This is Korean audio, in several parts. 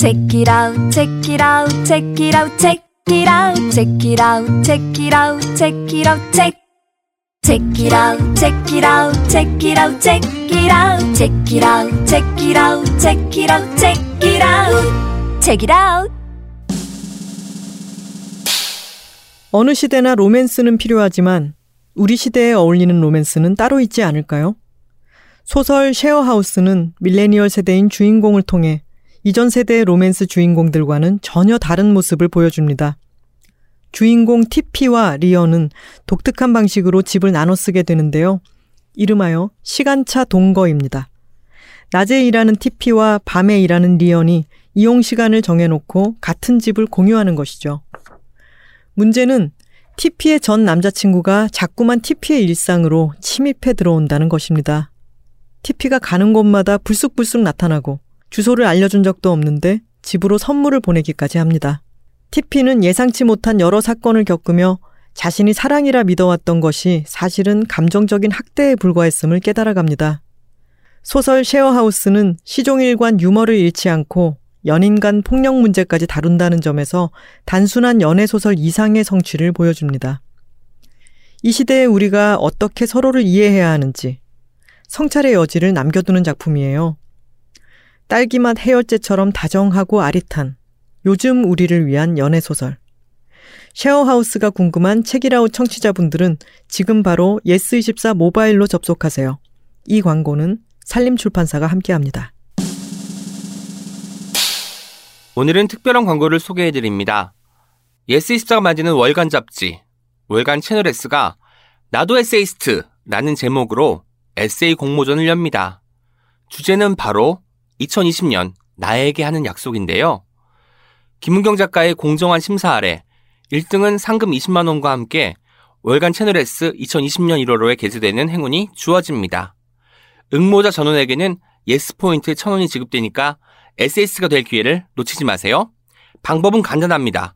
Check it out, check it out, check it out, check it out, check it out, check it out, check it out, check. Check it out, check it out, check it out, check it out, check it out, check it out, check it out, check it out, check it out. 어느 시대나 로맨스는 필요하지만 우리 시대에 어울리는 로맨스는 따로 있지 않을까요? 소설 쉐어하우스는 밀레니얼 세대인 주인공을 통해 이전 세대의 로맨스 주인공들과는 전혀 다른 모습을 보여줍니다. 주인공 티피와 리언은 독특한 방식으로 집을 나눠 쓰게 되는데요. 이름하여 시간차 동거입니다. 낮에 일하는 티피와 밤에 일하는 리언이 이용 시간을 정해놓고 같은 집을 공유하는 것이죠. 문제는 티피의 전 남자친구가 자꾸만 티피의 일상으로 침입해 들어온다는 것입니다. 티피가 가는 곳마다 불쑥불쑥 나타나고 주소를 알려준 적도 없는데 집으로 선물을 보내기까지 합니다. 티피는 예상치 못한 여러 사건을 겪으며 자신이 사랑이라 믿어왔던 것이 사실은 감정적인 학대에 불과했음을 깨달아갑니다. 소설 쉐어하우스는 시종일관 유머를 잃지 않고 연인 간 폭력 문제까지 다룬다는 점에서 단순한 연애 소설 이상의 성취를 보여줍니다. 이 시대에 우리가 어떻게 서로를 이해해야 하는지 성찰의 여지를 남겨두는 작품이에요. 딸기맛 해열제처럼 다정하고 아릿한 요즘 우리를 위한 연애 소설. 쉐어하우스가 궁금한 책읽아웃 청취자분들은 지금 바로 예스24 모바일로 접속하세요. 이 광고는 살림출판사가 함께합니다. 오늘은 특별한 광고를 소개해드립니다. 예스24가 만드는 월간 잡지, 월간 채널예스가 나도 에세이스트라는 제목으로 에세이 공모전을 엽니다. 주제는 바로 2020년 나에게 하는 약속인데요. 김은경 작가의 공정한 심사 아래 1등은 상금 20만 원과 함께 월간 채널예스 2020년 1월호에 게재되는 행운이 주어집니다. 응모자 전원에게는 예스 포인트 1000원이 지급되니까 에세이스트가 될 기회를 놓치지 마세요. 방법은 간단합니다.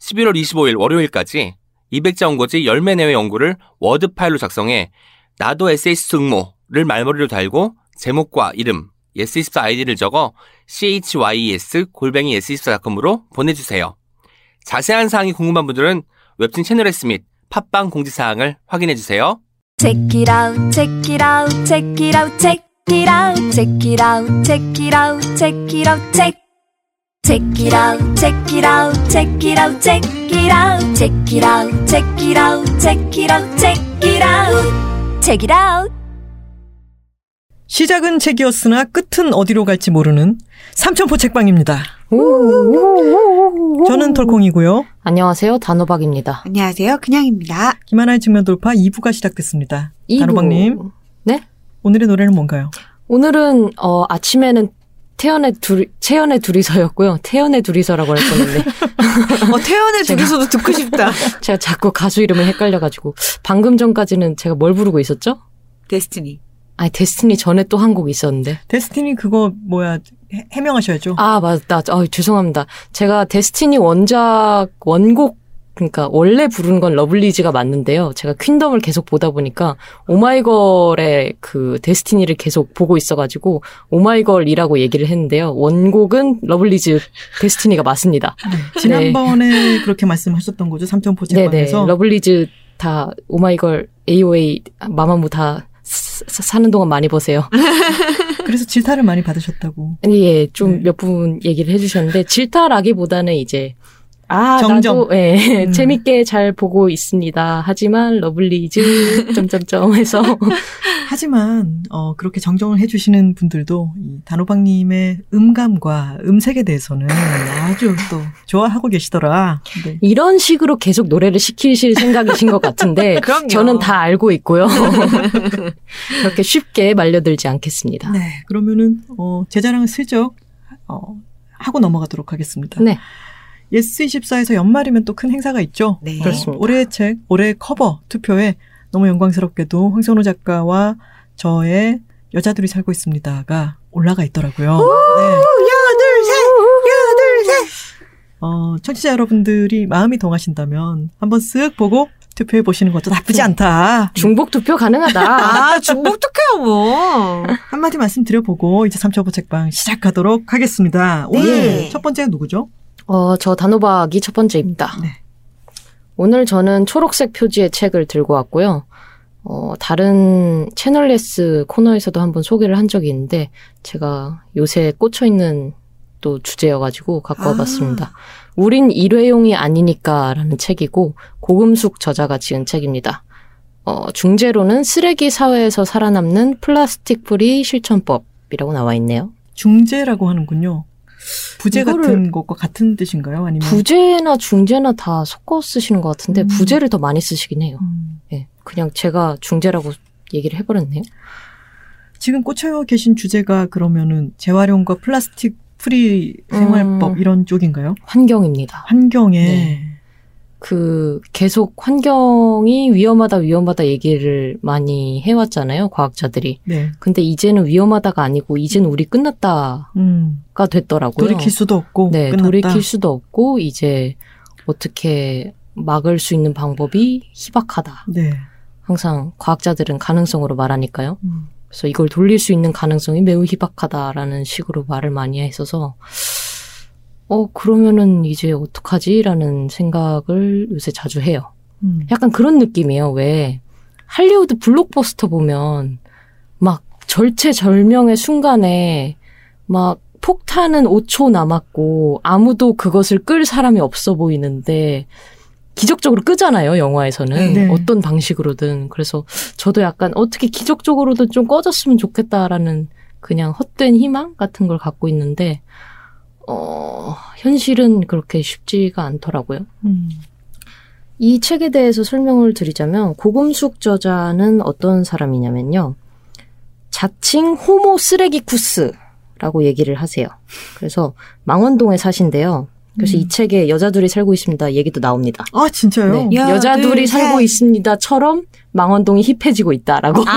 11월 25일 월요일까지 200자 원고지 10매 내외 원고를 워드 파일로 작성해 나도 에세이스트 응모를 말머리로 달고 제목과 이름, 예스24 아이디를 적어 chys 골뱅이 예스24.com으로 보내주세요. 자세한 사항이 궁금한 분들은 웹진 채널예스 및 팟빵 공지사항을 확인해주세요. Check it out, check it out, check it out, check it out, check it out, check it out, check it out, check. It out, check it out, check it out, check it out, check it out, check it out, check it out, check it out, check it out. 시작은 책이었으나 끝은 어디로 갈지 모르는 삼천포 책방입니다. 저는 털콩이고요. 안녕하세요. 단호박입니다. 안녕하세요. 그냥입니다. 김하나의 측면 돌파 2부가 시작됐습니다. 이부. 단호박님, 네? 오늘의 노래는 뭔가요? 오늘은 어 아침에는 태연의 둘 채연의 둘이서였고요. 태연의 둘이서라고 할 뻔했네. 어, 태연의 둘이서도 듣고 싶다. 제가 자꾸 가수 이름을 헷갈려가지고 방금 전까지는 제가 뭘 부르고 있었죠? 데스티니. 아니 데스티니 전에 또 한 곡 있었는데. 데스티니 그거 뭐야 해, 해명하셔야죠. 아 맞다. 아 죄송합니다. 제가 데스티니 원작 원곡 그러니까 원래 부르는 건 러블리즈가 맞는데요. 제가 퀸덤을 계속 보다 보니까 오마이걸의 그 데스티니를 계속 보고 있어가지고 오마이걸이라고 얘기를 했는데요. 원곡은 러블리즈 데스티니가 맞습니다. 네, 지난번에 그렇게 말씀하셨던 거죠. 삼천포. 책방에서. 러블리즈 다 오마이걸 AOA 마마무 다 사- 사- 사는 동안 많이 보세요. 그래서 질타를 많이 받으셨다고. 아니, 예, 좀 네. 몇분 얘기를 해주셨는데, 질타라기보다는 이제, 아, 정정. 나도, 예, 음. 재밌게 잘 보고 있습니다. 하지만, 러블리즈, 점점점 해서. 하지만 어, 그렇게 정정을 해 주시는 분들도 이 단호박 님의 음감과 음색에 대해서는 아주 또 좋아하고 계시더라. 네. 이런 식으로 계속 노래를 시키실 생각이신 것 같은데. 저는 다 알고 있고요. 그렇게 쉽게 말려들지 않겠습니다. 네, 그러면은 어, 제 자랑을 슬쩍 어, 하고 넘어가도록 하겠습니다. 네. 예스24에서 연말이면 또 큰 행사가 있죠. 네. 그렇습니다. 어, 올해의 책, 올해 커버 투표에 너무 영광스럽게도 황선우 작가와 저의 여자들이 살고 있습니다가 올라가 있더라고요. 네. 여둘, 셋! 여둘, 셋! 어, 청취자 여러분들이 마음이 동하신다면 한번 쓱 보고 투표해 보시는 것도 나쁘지 않다. 중복 투표 가능하다. 아, 중복 특혜요, 뭐. 한마디 말씀드려보고 이제 3차 후 책방 시작하도록 하겠습니다. 오늘 네. 첫 번째는 누구죠? 어, 저 단호박이 첫 번째입니다. 네. 오늘 저는 초록색 표지의 책을 들고 왔고요. 어, 다른 채널예스 코너에서도 한번 소개를 한 적이 있는데, 제가 요새 꽂혀 있는 또 주제여가지고 갖고 아. 와봤습니다. 우린 일회용이 아니니까 라는 책이고, 고금숙 저자가 지은 책입니다. 어, 중제로는 쓰레기 사회에서 살아남는 플라스틱 free 실천법이라고 나와 있네요. 중제라고 하는군요. 부제 같은 것과 같은 뜻인가요? 아니면 부제나 중제나 다 섞어 쓰시는 것 같은데, 음. 부제를 더 많이 쓰시긴 해요. 음, 예, 그냥 제가 중제라고 얘기를 해버렸네요. 지금 꽂혀 계신 주제가 그러면은 재활용과 플라스틱 free 생활법 음. 이런 쪽인가요? 환경입니다. 환경에 네. 그 계속 환경이 위험하다 위험하다 얘기를 많이 해왔잖아요 과학자들이. 네. 근데 이제는 위험하다가 아니고 이제는 우리 끝났다가 음, 됐더라고요. 돌이킬 수도 없고 네, 끝났다. 돌이킬 수도 없고 이제 어떻게 막을 수 있는 방법이 희박하다. 네. 항상 과학자들은 가능성으로 말하니까요. 음. 그래서 이걸 돌릴 수 있는 가능성이 매우 희박하다라는 식으로 말을 많이 했어서 어 그러면은 이제 어떡하지 라는 생각을 요새 자주 해요. 음. 약간 그런 느낌이에요. 왜 할리우드 블록버스터 보면 막 절체절명의 순간에 막 폭탄은 5초 남았고 아무도 그것을 끌 사람이 없어 보이는데 기적적으로 끄잖아요, 영화에서는. 네. 어떤 방식으로든. 그래서 저도 약간 어떻게 기적적으로든 좀 꺼졌으면 좋겠다라는 그냥 헛된 희망 같은 걸 갖고 있는데, 어, 현실은 그렇게 쉽지가 않더라고요. 음. 이 책에 대해서 설명을 드리자면 고금숙 저자는 어떤 사람이냐면요. 자칭 호모 쓰레기 쿠스라고 얘기를 하세요. 그래서 망원동에 사신대요. 그래서 음. 이 책에 여자들이 살고 있습니다. 얘기도 나옵니다. 아 진짜요? 네. 야, 여자들이 둘, 살고 셋. 있습니다처럼 망원동이 힙해지고 있다라고.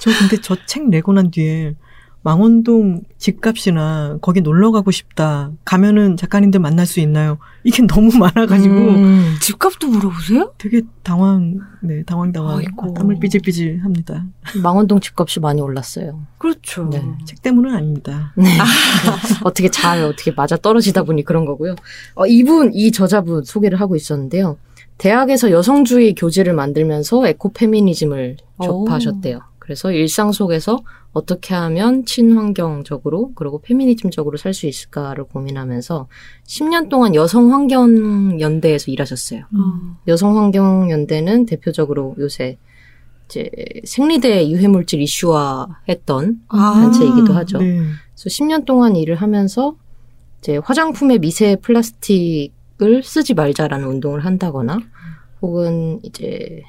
저 근데 저 책 내고 난 뒤에 망원동 집값이나 거기 놀러 가고 싶다. 가면은 작가님들 만날 수 있나요? 이게 너무 많아가지고 음. 집값도 물어보세요? 되게 당황, 네, 당황당황. 아이고. 땀을 삐질삐질합니다. 망원동 집값이 많이 올랐어요. 그렇죠. 네. 책 때문은 아닙니다. 네. 어떻게 잘 어떻게 맞아 떨어지다 보니 그런 거고요. 어, 이분 이 저자분 소개를 하고 있었는데요. 대학에서 여성주의 교재를 만들면서 에코페미니즘을 접하셨대요. 그래서 일상 속에서 어떻게 하면 친환경적으로 그리고 페미니즘적으로 살 수 있을까를 고민하면서 10년 동안 여성환경연대에서 일하셨어요. 음. 여성환경연대는 대표적으로 요새 이제 생리대 유해물질 이슈화 했던 아. 단체이기도 하죠. 네. 그래서 10년 동안 일을 하면서 이제 화장품에 미세 플라스틱을 쓰지 말자라는 운동을 한다거나 혹은 이제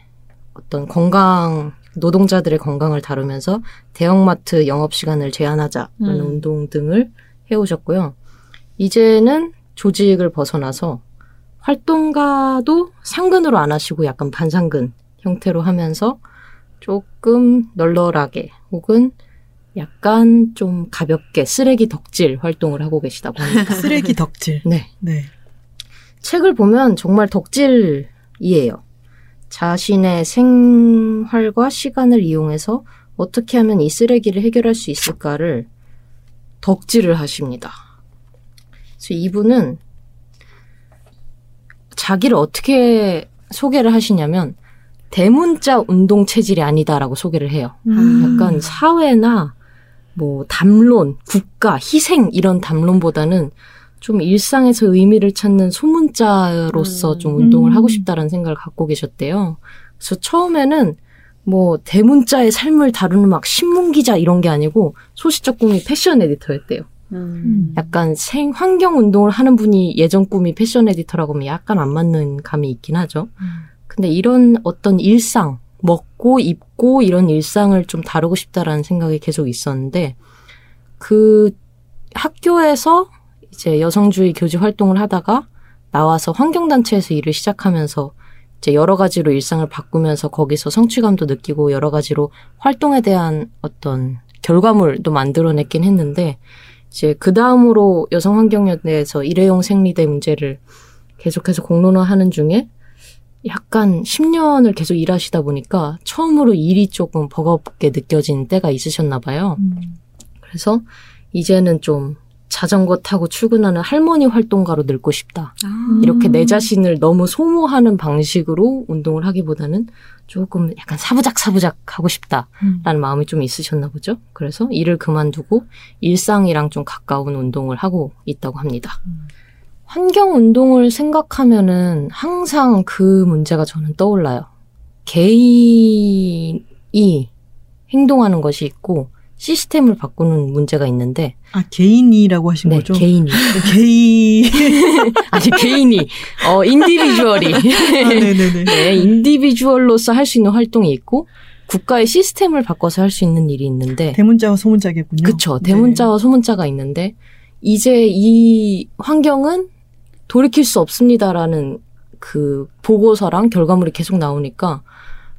어떤 건강 노동자들의 건강을 다루면서 대형마트 영업 시간을 제한하자라는 음. 운동 등을 해오셨고요. 이제는 조직을 벗어나서 활동가도 상근으로 안 하시고 약간 반상근 형태로 하면서 조금 널널하게 혹은 약간 좀 가볍게 쓰레기 덕질 활동을 하고 계시다고 합니다. 쓰레기 덕질. 네. 네. 책을 보면 정말 덕질이에요. 자신의 생활과 시간을 이용해서 어떻게 하면 이 쓰레기를 해결할 수 있을까를 덕질을 하십니다. 그래서 이분은 자기를 어떻게 소개를 하시냐면 대문자 운동 체질이 아니다라고 소개를 해요. 음. 약간 사회나 뭐 담론, 국가, 희생 이런 담론보다는 좀 일상에서 의미를 찾는 소문자로서 음. 좀 운동을 음. 하고 싶다라는 생각을 갖고 계셨대요. 그래서 처음에는 뭐 대문자의 삶을 다루는 막 신문 기자 이런 게 아니고 소시적 꿈이 패션 에디터였대요. 음. 약간 생 환경 운동을 하는 분이 예전 꿈이 패션 에디터라고 하면 약간 안 맞는 감이 있긴 하죠. 근데 이런 어떤 일상, 먹고 입고 이런 일상을 좀 다루고 싶다라는 생각이 계속 있었는데 그 학교에서 이제 여성주의 교직 활동을 하다가 나와서 환경단체에서 일을 시작하면서 이제 여러 가지로 일상을 바꾸면서 거기서 성취감도 느끼고 여러 가지로 활동에 대한 어떤 결과물도 만들어냈긴 했는데 이제 그 다음으로 여성환경연대에서 일회용 생리대 문제를 계속해서 공론화 하는 중에 약간 10년을 계속 일하시다 보니까 처음으로 일이 조금 버겁게 느껴진 때가 있으셨나 봐요. 그래서 이제는 좀 자전거 타고 출근하는 할머니 활동가로 늙고 싶다. 아. 이렇게 내 자신을 너무 소모하는 방식으로 운동을 하기보다는 조금 약간 사부작 사부작 하고 싶다라는 마음이 좀 있으셨나 보죠. 그래서 일을 그만두고 일상이랑 좀 가까운 운동을 하고 있다고 합니다. 환경 운동을 생각하면은 항상 그 문제가 저는 떠올라요. 개인이 행동하는 것이 있고 시스템을 바꾸는 문제가 있는데 아 개인이라고 하신 네, 거죠? 개인이 개인. 아니 개인이 어 individual이 아, 네네네. 네, individual로서 할 수 있는 활동이 있고 국가의 시스템을 바꿔서 할 수 있는 일이 있는데 대문자와 소문자겠군요. 그쵸 네. 대문자와 소문자가 있는데 이제 이 환경은 돌이킬 수 없습니다라는 그 보고서랑 결과물이 계속 나오니까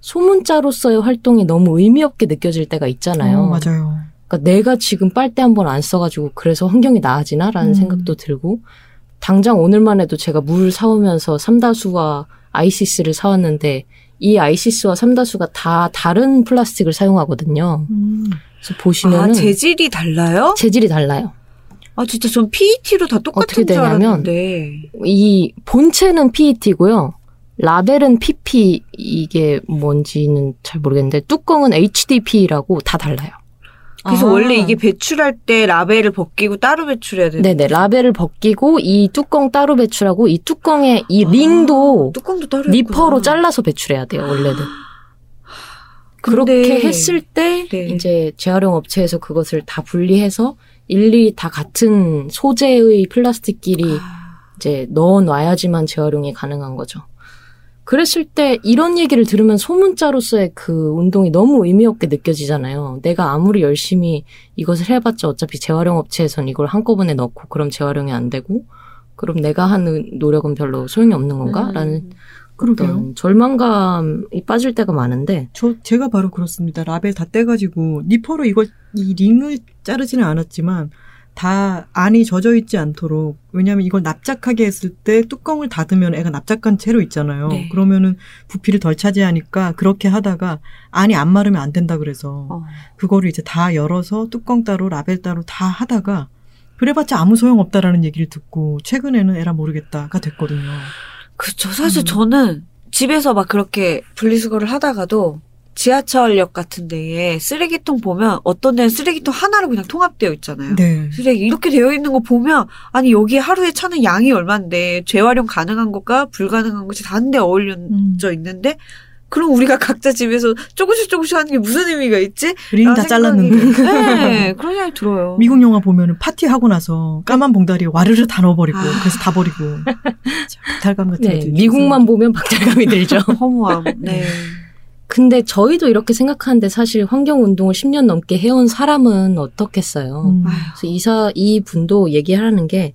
소문자로서의 활동이 너무 의미 없게 느껴질 때가 있잖아요. 어, 맞아요. 그러니까 내가 지금 빨대 한 번 안 써가지고 그래서 환경이 나아지나라는 음. 생각도 들고 당장 오늘만 해도 제가 물 사오면서 삼다수와 아이시스를 사왔는데 이 아이시스와 삼다수가 다 다른 플라스틱을 사용하거든요. 음. 그래서 보시면은 아, 재질이 달라요? 재질이 달라요. 아, 진짜 전 PET로 다 똑같은 어떻게 줄 되냐면 알았는데. 이 본체는 PET고요. 라벨은 PP 이게 뭔지는 잘 모르겠는데 뚜껑은 HDP라고 다 달라요. 그래서 아. 원래 이게 배출할 때 라벨을 벗기고 따로 배출해야 되는 네네 라벨을 벗기고 이 뚜껑 따로 배출하고 이 뚜껑에 이 아, 링도 뚜껑도 따로 니퍼로 있구나. 잘라서 배출해야 돼요 원래는. 그렇게 했을 때 네. 이제 재활용 업체에서 그것을 다 분리해서 일일이 다 같은 소재의 플라스틱끼리 아, 이제 넣어 놔야지만 재활용이 가능한 거죠. 그랬을 때 이런 얘기를 들으면 소문자로서의 그 운동이 너무 의미 없게 느껴지잖아요. 내가 아무리 열심히 이것을 해봤자 어차피 재활용 업체에선 이걸 한꺼번에 넣고 그럼 재활용이 안 되고 그럼 내가 하는 노력은 별로 소용이 없는 건가? 음. 라는 그러게요. 절망감이 빠질 때가 많은데 저 제가 바로 그렇습니다. 라벨 다 떼가지고 니퍼로 이걸 이 링을 자르지는 않았지만 다 안이 젖어 있지 않도록 왜냐하면 이걸 납작하게 했을 때 뚜껑을 닫으면 애가 납작한 채로 있잖아요. 네. 그러면은 부피를 덜 차지하니까 그렇게 하다가 안이 안 마르면 안 된다 그래서 어. 그거를 이제 다 열어서 뚜껑 따로 라벨 따로 다 하다가 그래봤자 아무 소용 없다라는 얘기를 듣고 최근에는 에라 모르겠다가 됐거든요. 그렇죠. 사실 음. 저는 집에서 막 그렇게 분리수거를 하다가도 지하철역 같은 데에 쓰레기통 보면 어떤 데는 쓰레기통 하나로 그냥 통합되어 있잖아요. 네. 쓰레기 이렇게 되어 있는 거 보면 아니 여기 하루에 차는 양이 얼만데 재활용 가능한 것과 불가능한 것이 다 한데 어울려져 음. 있는데 그럼 우리가 각자 집에서 조금씩 조금씩 하는 게 무슨 의미가 있지? 링다 잘랐는데. 네, 그런 생각이 들어요. 미국 영화 보면은 파티 하고 나서 까만 봉다리에 와르르 다 넣어버리고 아. 그래서 다 버리고 박탈감 같은 네, 미국만 보면 박탈감이 들죠. 허무함. 네. 근데 저희도 이렇게 생각하는데 사실 환경 운동을 10년 넘게 해온 사람은 어떻겠어요. 음. 그래서 이사, 이 분도 얘기하는 게,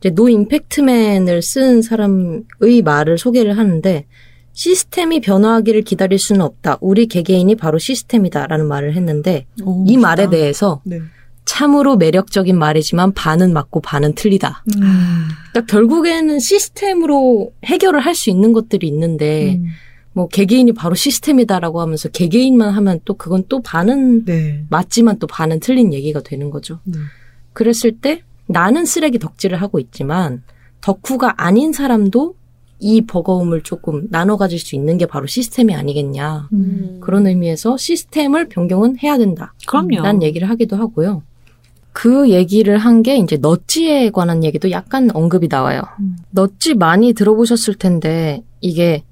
이제 No Impact Man을 쓴 사람의 말을 소개를 하는데, 시스템이 변화하기를 기다릴 수는 없다. 우리 개개인이 바로 시스템이다라는 말을 했는데, 오, 이 멋있다. 말에 대해서 네. 참으로 매력적인 말이지만 반은 맞고 반은 틀리다. 음. 그러니까 결국에는 시스템으로 해결을 할 수 있는 것들이 있는데, 음. 뭐 개개인이 바로 시스템이다라고 하면서 개개인만 하면 또 그건 또 반은 네. 맞지만 또 반은 틀린 얘기가 되는 거죠. 네. 그랬을 때 나는 쓰레기 덕질을 하고 있지만 덕후가 아닌 사람도 이 버거움을 조금 나눠 가질 수 있는 게 바로 시스템이 아니겠냐. 음. 그런 의미에서 시스템을 변경은 해야 된다. 그럼요. 라는 얘기를 하기도 하고요. 그 얘기를 한 게 이제 넛지에 관한 얘기도 약간 언급이 나와요. 음. 넛지 많이 들어보셨을 텐데 이게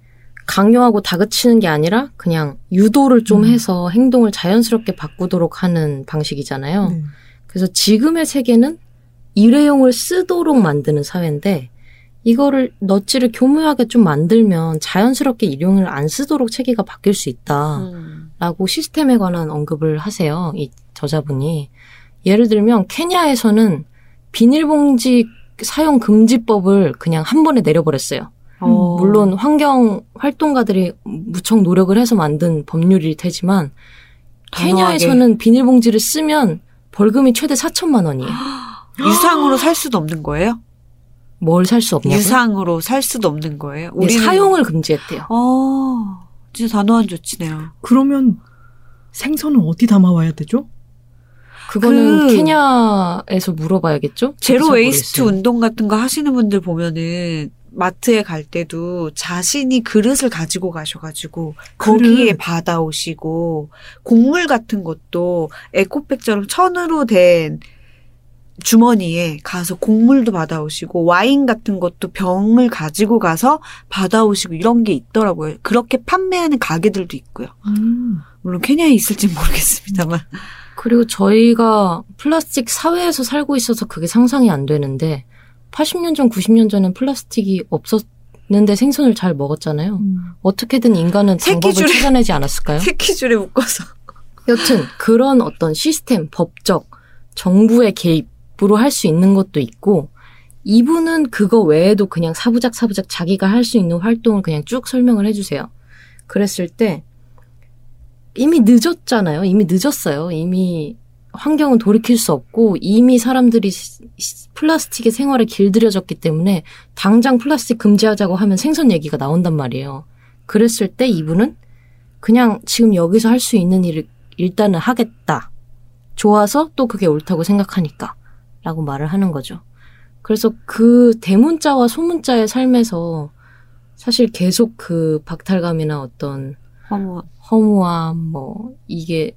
강요하고 다그치는 게 아니라 그냥 유도를 좀 음. 해서 행동을 자연스럽게 바꾸도록 하는 방식이잖아요. 네. 그래서 지금의 세계는 일회용을 쓰도록 만드는 사회인데 이거를 넛지를 교묘하게 좀 만들면 자연스럽게 일회용을 안 쓰도록 체계가 바뀔 수 있다. 음. 라고 시스템에 관한 언급을 하세요. 이 저자분이. 예를 들면 케냐에서는 비닐봉지 사용 금지법을 그냥 한 번에 내려버렸어요. 어. 물론 환경 활동가들이 무척 노력을 해서 만든 법률일 테지만 단호하게. 케냐에서는 비닐봉지를 쓰면 벌금이 최대 4천만 원이에요. 유상으로 살 수도 없는 거예요? 뭘 살 수 없냐고요? 유상으로 살 수도 없는 거예요. 네, 사용을 금지했대요. 어, 진짜 단호한 조치네요. 그러면 생선은 어디 담아와야 되죠? 그거는 그- 케냐에서 물어봐야겠죠? 제로 잘 waste 모르겠어요. 운동 같은 거 하시는 분들 보면은 마트에 갈 때도 자신이 그릇을 가지고 가셔가지고 거기에 그릇. 받아오시고 곡물 같은 것도 에코백처럼 천으로 된 주머니에 가서 곡물도 받아오시고 와인 같은 것도 병을 가지고 가서 받아오시고 이런 게 있더라고요. 그렇게 판매하는 가게들도 있고요. 음. 물론 케냐에 있을지 모르겠습니다만. 그리고 저희가 플라스틱 사회에서 살고 있어서 그게 상상이 안 되는데 80년 전, 90년 전엔 플라스틱이 없었는데 생선을 잘 먹었잖아요. 음. 어떻게든 인간은 방법을 새끼줄에- 찾아내지 않았을까요? 새끼줄에 묶어서. 여튼 그런 어떤 시스템, 법적, 정부의 개입으로 할 수 있는 것도 있고 이분은 그거 외에도 그냥 사부작 사부작 자기가 할 수 있는 활동을 그냥 쭉 설명을 해주세요. 그랬을 때 이미 늦었잖아요. 이미 늦었어요. 이미 환경은 돌이킬 수 없고 이미 사람들이 플라스틱의 생활에 길들여졌기 때문에 당장 플라스틱 금지하자고 하면 생선 얘기가 나온단 말이에요. 그랬을 때 이분은 그냥 지금 여기서 할 수 있는 일을 일단은 하겠다. 좋아서 또 그게 옳다고 생각하니까. 라고 말을 하는 거죠. 그래서 그 대문자와 소문자의 삶에서 사실 계속 그 박탈감이나 어떤 어머, 허무함, 뭐, 이게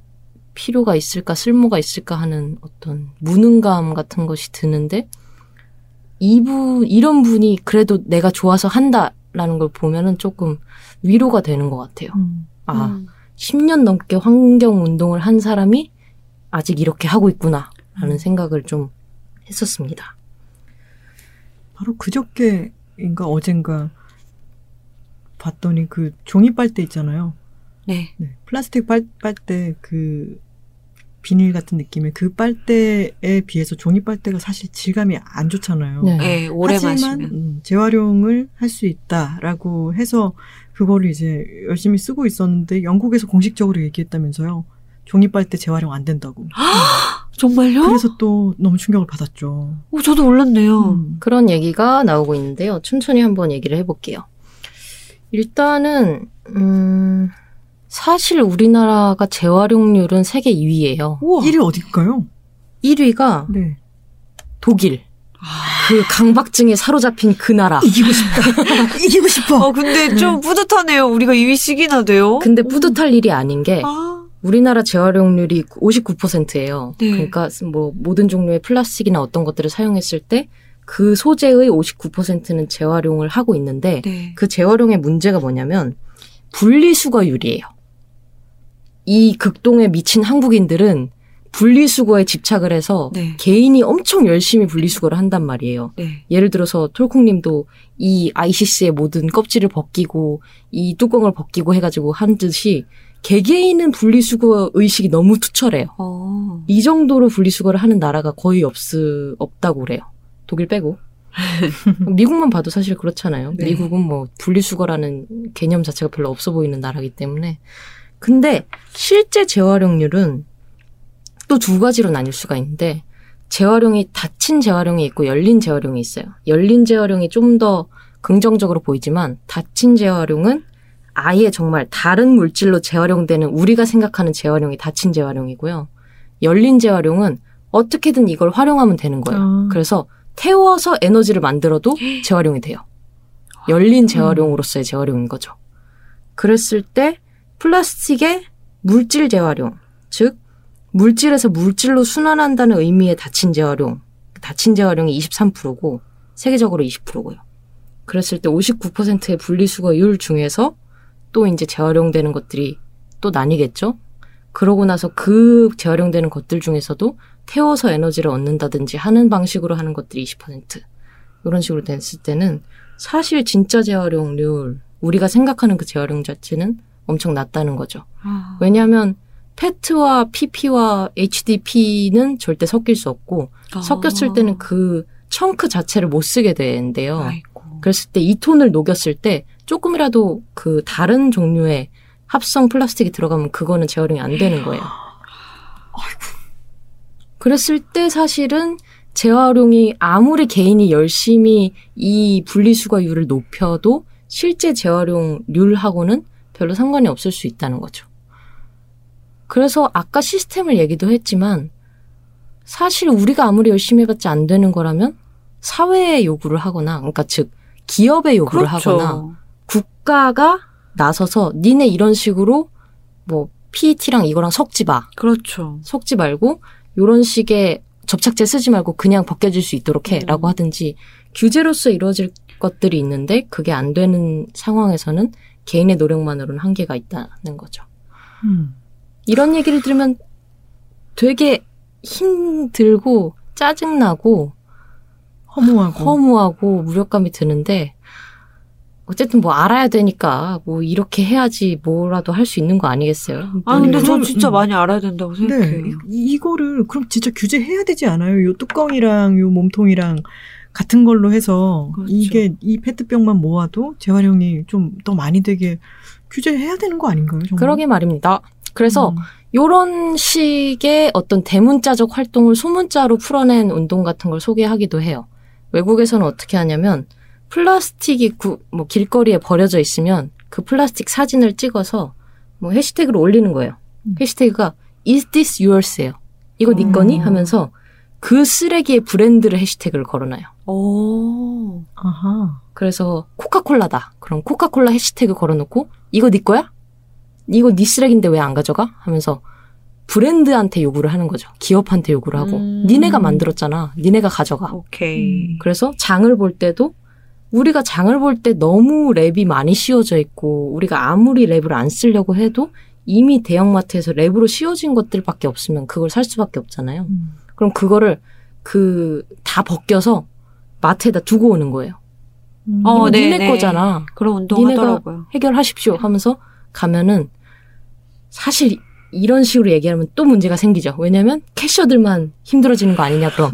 필요가 있을까, 쓸모가 있을까 하는 어떤 무능감 같은 것이 드는데, 이분, 이런 분이 그래도 내가 좋아서 한다라는 걸 보면은 조금 위로가 되는 것 같아요. 음. 아, 음. 10년 넘게 환경 운동을 한 사람이 아직 이렇게 하고 있구나, 라는 생각을 좀 했었습니다. 바로 그저께인가 어젠가 봤더니 그 종이 빨대 있잖아요. 네. 네, 플라스틱 빨, 빨대 그 비닐 같은 느낌의 그 빨대에 비해서 종이 빨대가 사실 질감이 안 좋잖아요. 네. 네, 오래 하지만 마시면. 음, 재활용을 할 수 있다라고 해서 그거를 이제 열심히 쓰고 있었는데 영국에서 공식적으로 얘기했다면서요. 종이 빨대 재활용 안 된다고. 정말요? 그래서 또 너무 충격을 받았죠. 어, 저도 몰랐네요. 음. 그런 얘기가 나오고 있는데요. 천천히 한번 얘기를 해볼게요. 일단은, 음, 사실 우리나라가 재활용률은 세계 2위예요. 우와. 1위 어딜까요? 1위가 네. 독일. 그 강박증에 사로잡힌 그 나라. 이기고 싶다. 이기고 싶어. 어, 근데 좀 뿌듯하네요. 우리가 2위씩이나 돼요. 근데 뿌듯할 일이 아닌 게 아, 우리나라 재활용률이 59%예요. 네. 그러니까 뭐 모든 종류의 플라스틱이나 어떤 것들을 사용했을 때 그 소재의 59%는 재활용을 하고 있는데 네. 그 재활용의 문제가 뭐냐면 분리수거율이에요. 이 극동에 미친 한국인들은 분리수거에 집착을 해서 네. 개인이 엄청 열심히 분리수거를 한단 말이에요. 네. 예를 들어서 톨콩님도 이 아이시스의 모든 껍질을 벗기고 이 뚜껑을 벗기고 해가지고 한 듯이 개개인은 분리수거 의식이 너무 투철해요. 어. 이 정도로 분리수거를 하는 나라가 거의 없, 없다고 그래요. 독일 빼고. 미국만 봐도 사실 그렇잖아요. 네. 미국은 뭐 분리수거라는 개념 자체가 별로 없어 보이는 나라기 때문에. 근데 실제 재활용률은 또 두 가지로 나뉠 수가 있는데 재활용이 닫힌 재활용이 있고 열린 재활용이 있어요. 열린 재활용이 좀 더 긍정적으로 보이지만 닫힌 재활용은 아예 정말 다른 물질로 재활용되는 우리가 생각하는 재활용이 닫힌 재활용이고요. 열린 재활용은 어떻게든 이걸 활용하면 되는 거예요. 아. 그래서 태워서 에너지를 만들어도 재활용이 돼요. 열린 재활용으로서의 재활용인 거죠. 그랬을 때 플라스틱의 물질 재활용, 즉 물질에서 물질로 순환한다는 의미의 닫힌 재활용, 닫힌 재활용이 23%고 세계적으로 20%고요. 그랬을 때 59%의 분리수거율 중에서 또 이제 재활용되는 것들이 또 나뉘겠죠. 그러고 나서 그 재활용되는 것들 중에서도 태워서 에너지를 얻는다든지 하는 방식으로 하는 것들이 20%. 이런 식으로 됐을 때는 사실 진짜 재활용률, 우리가 생각하는 그 재활용 자체는 엄청 낮다는 거죠. 아. 왜냐하면 페트와 PP와 HDP는 절대 섞일 수 없고 아. 섞였을 때는 그 청크 자체를 못 쓰게 되는데요. 아이고. 그랬을 때 이 톤을 녹였을 때 조금이라도 그 다른 종류의 합성 플라스틱이 들어가면 그거는 재활용이 안 되는 거예요. 그랬을 때 사실은 재활용이 아무리 개인이 열심히 이 분리수거율을 높여도 실제 재활용률하고는 별로 상관이 없을 수 있다는 거죠. 그래서 아까 시스템을 얘기도 했지만 사실 우리가 아무리 열심히 해봤지 안 되는 거라면 사회의 요구를 하거나 그러니까 즉 기업의 요구를 하거나 그렇죠. 국가가 나서서 니네 이런 식으로 뭐 PET랑 이거랑 섞지 마. 그렇죠. 섞지 말고 요런 식의 접착제 쓰지 말고 그냥 벗겨질 수 있도록 해. 음. 라고 하든지 규제로서 이루어질 것들이 있는데 그게 안 되는 상황에서는 개인의 노력만으로는 한계가 있다는 거죠. 음. 이런 얘기를 들으면 되게 힘들고 짜증나고 허무하고. 허무하고 무력감이 드는데 어쨌든 뭐 알아야 되니까 뭐 이렇게 해야지 뭐라도 할 수 있는 거 아니겠어요? 아 근데 음. 저 진짜 음. 많이 알아야 된다고 생각해요. 네, 이, 이거를 그럼 진짜 규제해야 되지 않아요? 요 뚜껑이랑 요 몸통이랑 같은 걸로 해서 그렇죠. 이게 이 페트병만 모아도 재활용이 좀 더 많이 되게 규제해야 되는 거 아닌가요? 정말? 그러게 말입니다. 그래서 음. 요런 식의 어떤 대문자적 활동을 소문자로 풀어낸 운동 같은 걸 소개하기도 해요. 외국에서는 어떻게 하냐면 플라스틱이 구- 뭐 길거리에 버려져 있으면 그 플라스틱 사진을 찍어서 뭐 해시태그를 올리는 거예요. 음. 해시태그가 is this yours예요. 이거 네 음. 거니? 하면서 그 쓰레기의 브랜드를 해시태그를 걸어놔요. 오. 아하. 그래서 코카콜라다. 그럼 코카콜라 해시태그 걸어놓고 이거 네 거야? 이거 네 쓰레기인데 왜 안 가져가? 하면서 브랜드한테 요구를 하는 거죠. 기업한테 요구를 하고 음. 니네가 만들었잖아. 니네가 가져가. 오케이. 그래서 장을 볼 때도 우리가 장을 볼 때 너무 랩이 많이 씌워져 있고 우리가 아무리 랩을 안 쓰려고 해도 이미 대형마트에서 랩으로 씌워진 것들밖에 없으면 그걸 살 수밖에 없잖아요. 음. 그럼 그거를 그 다 벗겨서 마트에다 두고 오는 거예요. 음. 어, 네, 니네 네. 거잖아. 그런 운동 하더라고요. 해결하십시오 하면서 가면은 사실 이런 식으로 얘기하면 또 문제가 생기죠. 왜냐면 캐셔들만 힘들어지는 거 아니냐 그럼.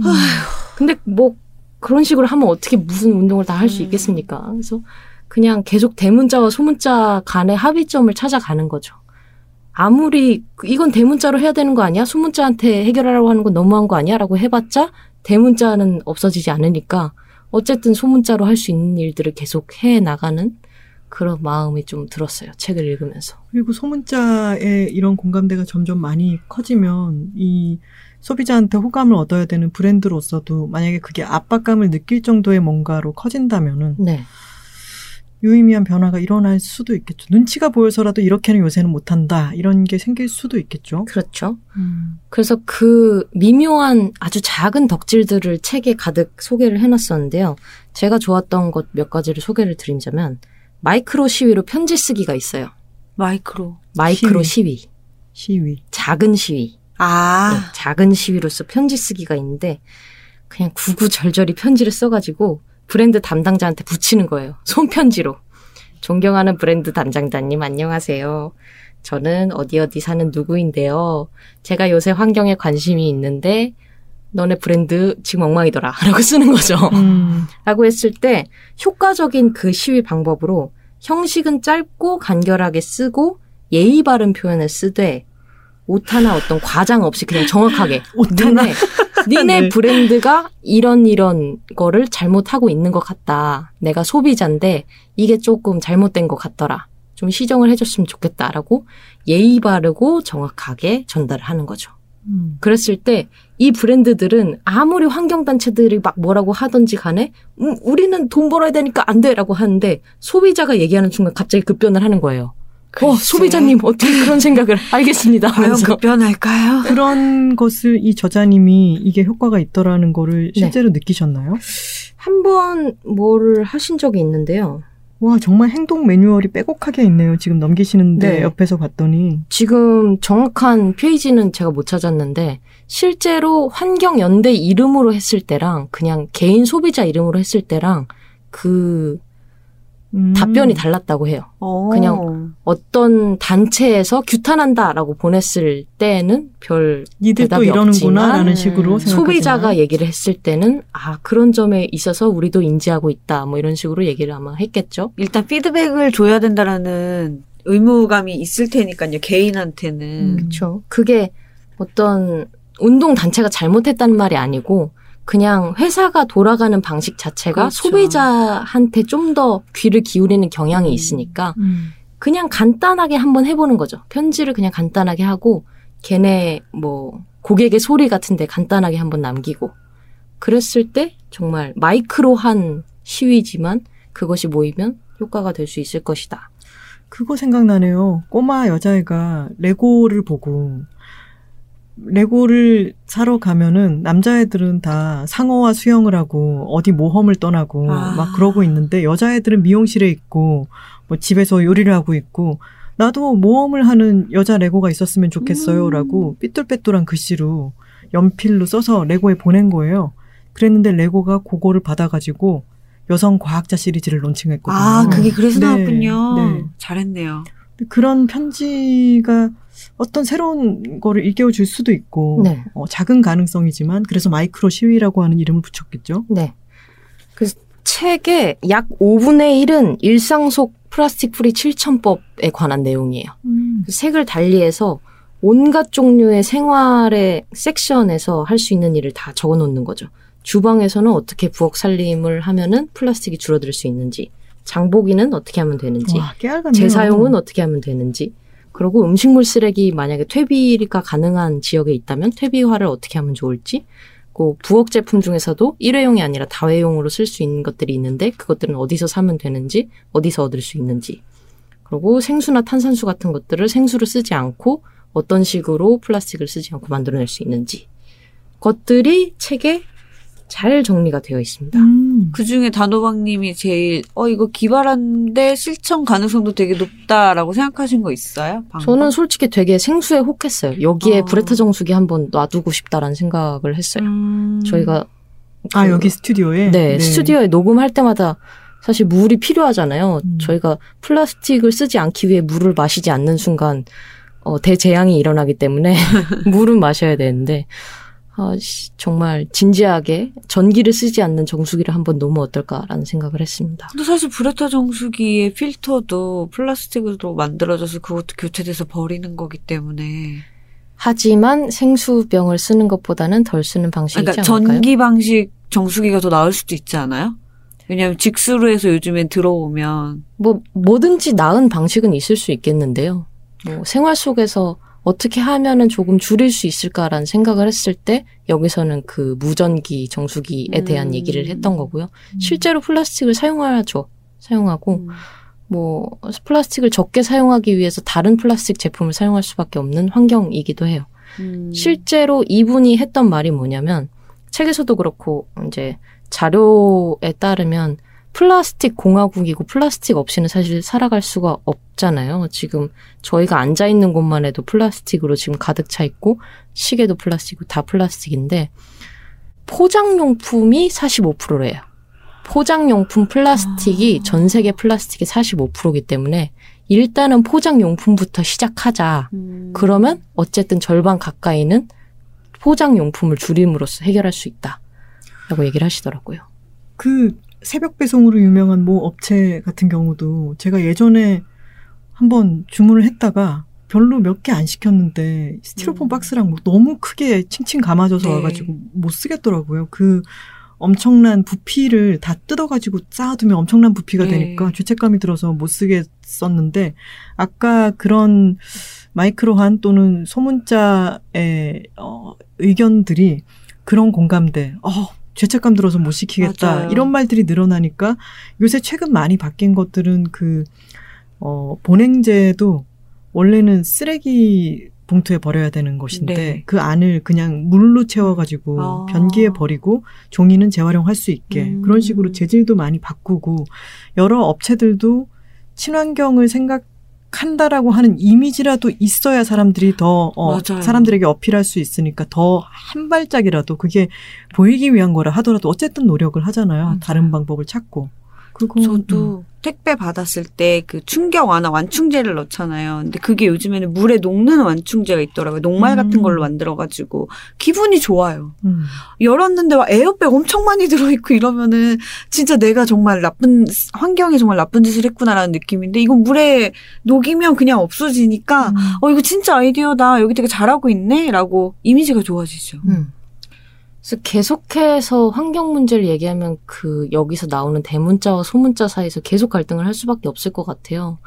근데 뭐 그런 식으로 하면 어떻게 무슨 운동을 다 할수 음. 있겠습니까? 그래서 그냥 계속 대문자와 소문자 간의 합의점을 찾아가는 거죠. 아무리 이건 대문자로 해야 되는 거 아니야? 소문자한테 해결하라고 하는 건 너무한 거 아니야? 라고 해봤자 대문자는 없어지지 않으니까 어쨌든 소문자로 할 수 있는 일들을 계속 해 나가는 그런 마음이 좀 들었어요. 책을 읽으면서. 그리고 소문자의 이런 공감대가 점점 많이 커지면 이 소비자한테 호감을 얻어야 되는 브랜드로서도 만약에 그게 압박감을 느낄 정도의 뭔가로 커진다면은 네. 유의미한 변화가 일어날 수도 있겠죠. 눈치가 보여서라도 이렇게는 요새는 못한다. 이런 게 생길 수도 있겠죠. 그렇죠. 음. 그래서 그 미묘한 아주 작은 덕질들을 책에 가득 소개를 해놨었는데요. 제가 좋았던 것 몇 가지를 소개를 드리자면 마이크로 시위로 편지 쓰기가 있어요. 마이크로. 마이크로 시위. 시위. 작은 시위. 네, 아. 작은 시위로서 편지 쓰기가 있는데 그냥 구구절절히 편지를 써가지고 브랜드 담당자한테 붙이는 거예요. 손편지로. 존경하는 브랜드 담당자님 안녕하세요. 저는 어디 어디 사는 누구인데요. 제가 요새 환경에 관심이 있는데 너네 브랜드 지금 엉망이더라. 라고 쓰는 거죠. 음. 라고 했을 때 효과적인 그 시위 방법으로 형식은 짧고 간결하게 쓰고 예의 바른 표현을 쓰되 오타나 어떤 과장 없이 그냥 정확하게 오타나. 니네. 브랜드가 이런 이런 거를 잘못하고 있는 것 같다. 내가 소비자인데 이게 조금 잘못된 것 같더라. 좀 시정을 해줬으면 좋겠다라고 예의 바르고 정확하게 전달을 하는 거죠. 음. 그랬을 때 이 브랜드들은 아무리 환경단체들이 막 뭐라고 하던지 간에 음, 우리는 돈 벌어야 되니까 안 돼라고 하는데 소비자가 얘기하는 순간 갑자기 급변을 하는 거예요. 어, 글쎄. 소비자님 어떻게 그런 생각을 알겠습니다 과연 하면서 급변할까요? 그런 것을 이 저자님이 이게 효과가 있더라는 거를 네. 실제로 느끼셨나요? 한 번 뭐를 하신 적이 있는데요. 와, 정말 행동 매뉴얼이 빼곡하게 있네요. 지금 넘기시는데 네. 옆에서 봤더니. 지금 정확한 페이지는 제가 못 찾았는데 실제로 환경 연대 이름으로 했을 때랑 그냥 개인 소비자 이름으로 했을 때랑 그 음. 답변이 달랐다고 해요. 어. 그냥 어떤 단체에서 규탄한다라고 보냈을 때는 별 니들 또 대답이 이러는구나라는 없지만 식으로 생각하지만 소비자가 얘기를 했을 때는 아 그런 점에 있어서 우리도 인지하고 있다 뭐 이런 식으로 얘기를 아마 했겠죠. 일단 피드백을 줘야 된다라는 의무감이 있을 테니까요. 개인한테는. 음. 그렇죠. 그게 어떤 운동 단체가 잘못했다는 말이 아니고 그냥 회사가 돌아가는 방식 자체가 그렇죠. 소비자한테 좀 더 귀를 기울이는 경향이 음. 있으니까 그냥 간단하게 한번 해보는 거죠. 편지를 그냥 간단하게 하고 걔네 뭐 고객의 소리 같은데 간단하게 한번 남기고 그랬을 때 정말 마이크로한 시위지만 그것이 모이면 효과가 될 수 있을 것이다. 그거 생각나네요. 꼬마 여자애가 레고를 보고 레고를 사러 가면은 남자애들은 다 상어와 수영을 하고 어디 모험을 떠나고 아. 막 그러고 있는데 여자애들은 미용실에 있고 뭐 집에서 요리를 하고 있고 나도 모험을 하는 여자 레고가 있었으면 좋겠어요라고 삐뚤빼뚤한 글씨로 연필로 써서 레고에 보낸 거예요. 그랬는데 레고가 그거를 받아가지고 여성 과학자 시리즈를 론칭했거든요. 아, 그게 그래서 네, 나왔군요. 네. 잘했네요. 그런 편지가 어떤 새로운 거를 일깨워 줄 수도 있고 네. 어, 작은 가능성이지만 그래서 마이크로 시위라고 하는 이름을 붙였겠죠. 네. 그 책의 약 5분의 1은 일상 속 플라스틱 free 실천법에 관한 내용이에요. 그 색을 달리해서 온갖 종류의 생활의 섹션에서 할 수 있는 일을 다 적어 놓는 거죠. 주방에서는 어떻게 부엌 살림을 하면은 플라스틱이 줄어들 수 있는지, 장보기는 어떻게 하면 되는지, 와. 재사용은 어떻게 하면 되는지, 그리고 음식물 쓰레기 만약에 퇴비가 가능한 지역에 있다면 퇴비화를 어떻게 하면 좋을지, 그 부엌 제품 중에서도 일회용이 아니라 다회용으로 쓸 수 있는 것들이 있는데 그것들은 어디서 사면 되는지, 어디서 얻을 수 있는지, 그리고 생수나 탄산수 같은 것들을 생수를 쓰지 않고 어떤 식으로 플라스틱을 쓰지 않고 만들어낼 수 있는지 것들이 책에 잘 정리가 되어 있습니다. 음. 그 중에 단호박님이 제일, 어, 이거 기발한데 실천 가능성도 되게 높다라고 생각하신 거 있어요? 방법? 저는 솔직히 되게 생수에 혹했어요. 여기에 어. 브레타 정수기 한번 놔두고 싶다라는 생각을 했어요. 음. 저희가 아 그- 여기 스튜디오에 네, 스튜디오에 녹음할 때마다 사실 물이 필요하잖아요. 음. 저희가 플라스틱을 쓰지 않기 위해 물을 마시지 않는 순간 어, 대재앙이 일어나기 때문에 물은 마셔야 되는데 아, 씨, 정말 진지하게 전기를 쓰지 않는 정수기를 한번 놓으면 어떨까라는 생각을 했습니다. 근데 사실 브레타 정수기의 필터도 플라스틱으로 만들어져서 그것도 교체돼서 버리는 거기 때문에. 하지만 생수병을 쓰는 것보다는 덜 쓰는 방식이지 그러니까 않을까요? 전기 방식 정수기가 더 나을 수도 있지 않아요? 왜냐면 직수로 해서 요즘엔 들어오면 뭐 뭐든지 나은 방식은 있을 수 있겠는데요. 뭐 생활 속에서 어떻게 하면은 조금 줄일 수 있을까라는 생각을 했을 때 여기서는 그 무전기 정수기에 대한 음. 얘기를 했던 거고요. 실제로 플라스틱을 사용하죠. 사용하고 음. 뭐 플라스틱을 적게 사용하기 위해서 다른 플라스틱 제품을 사용할 수밖에 없는 환경이기도 해요. 음. 실제로 이분이 했던 말이 뭐냐면 책에서도 그렇고 이제 자료에 따르면 플라스틱 공화국이고 플라스틱 없이는 사실 살아갈 수가 없잖아요. 지금 저희가 앉아 있는 곳만 해도 플라스틱으로 지금 가득 차 있고 시계도 플라스틱이고 다 플라스틱인데 포장용품이 45%래요. 포장용품 플라스틱이 아. 전 세계 플라스틱의 45%이기 때문에 일단은 포장용품부터 시작하자. 음. 그러면 어쨌든 절반 가까이는 포장용품을 줄임으로써 해결할 수 있다. 라고 얘기를 하시더라고요. 그 새벽 배송으로 유명한 모 업체 같은 경우도 제가 예전에 한번 주문을 했다가 별로 몇 개 안 시켰는데 스티로폼 음. 박스랑 뭐 너무 크게 칭칭 감아져서 네. 와가지고 못 쓰겠더라고요. 그 엄청난 부피를 다 뜯어가지고 쌓아두면 엄청난 부피가 네. 되니까 죄책감이 들어서 못 쓰겠었는데 아까 그런 마이크로한 또는 소문자의 어, 의견들이 그런 공감대. 어, 죄책감 들어서 못 시키겠다. 맞아요. 이런 말들이 늘어나니까 요새 최근 많이 바뀐 것들은 그 어, 보냉제도 원래는 쓰레기 봉투에 버려야 되는 것인데 네. 그 안을 그냥 물로 채워가지고 아. 변기에 버리고 종이는 재활용할 수 있게 음. 그런 식으로 재질도 많이 바꾸고 여러 업체들도 친환경을 생각 한다라고 하는 이미지라도 있어야 사람들이 더 어. 사람들에게 어필할 수 있으니까 더 한 발짝이라도 그게 보이기 위한 거라 하더라도 어쨌든 노력을 하잖아요. 맞아요. 다른 방법을 찾고. 그거 저도 택배 받았을 때 그 충격 완화 완충제를 넣잖아요. 근데 그게 요즘에는 물에 녹는 완충제가 있더라고요. 녹말 같은 음. 걸로 만들어가지고 기분이 좋아요. 음. 열었는데 막 에어백 엄청 많이 들어있고 이러면은 진짜 내가 정말 나쁜 환경에 정말 나쁜 짓을 했구나라는 느낌인데 이건 물에 녹이면 그냥 없어지니까 음. 어 이거 진짜 아이디어다 여기 되게 잘하고 있네라고 이미지가 좋아지죠. 음. 그래서 계속해서 환경 문제를 얘기하면 그 여기서 나오는 대문자와 소문자 사이에서 계속 갈등을 할 수밖에 없을 것 같아요.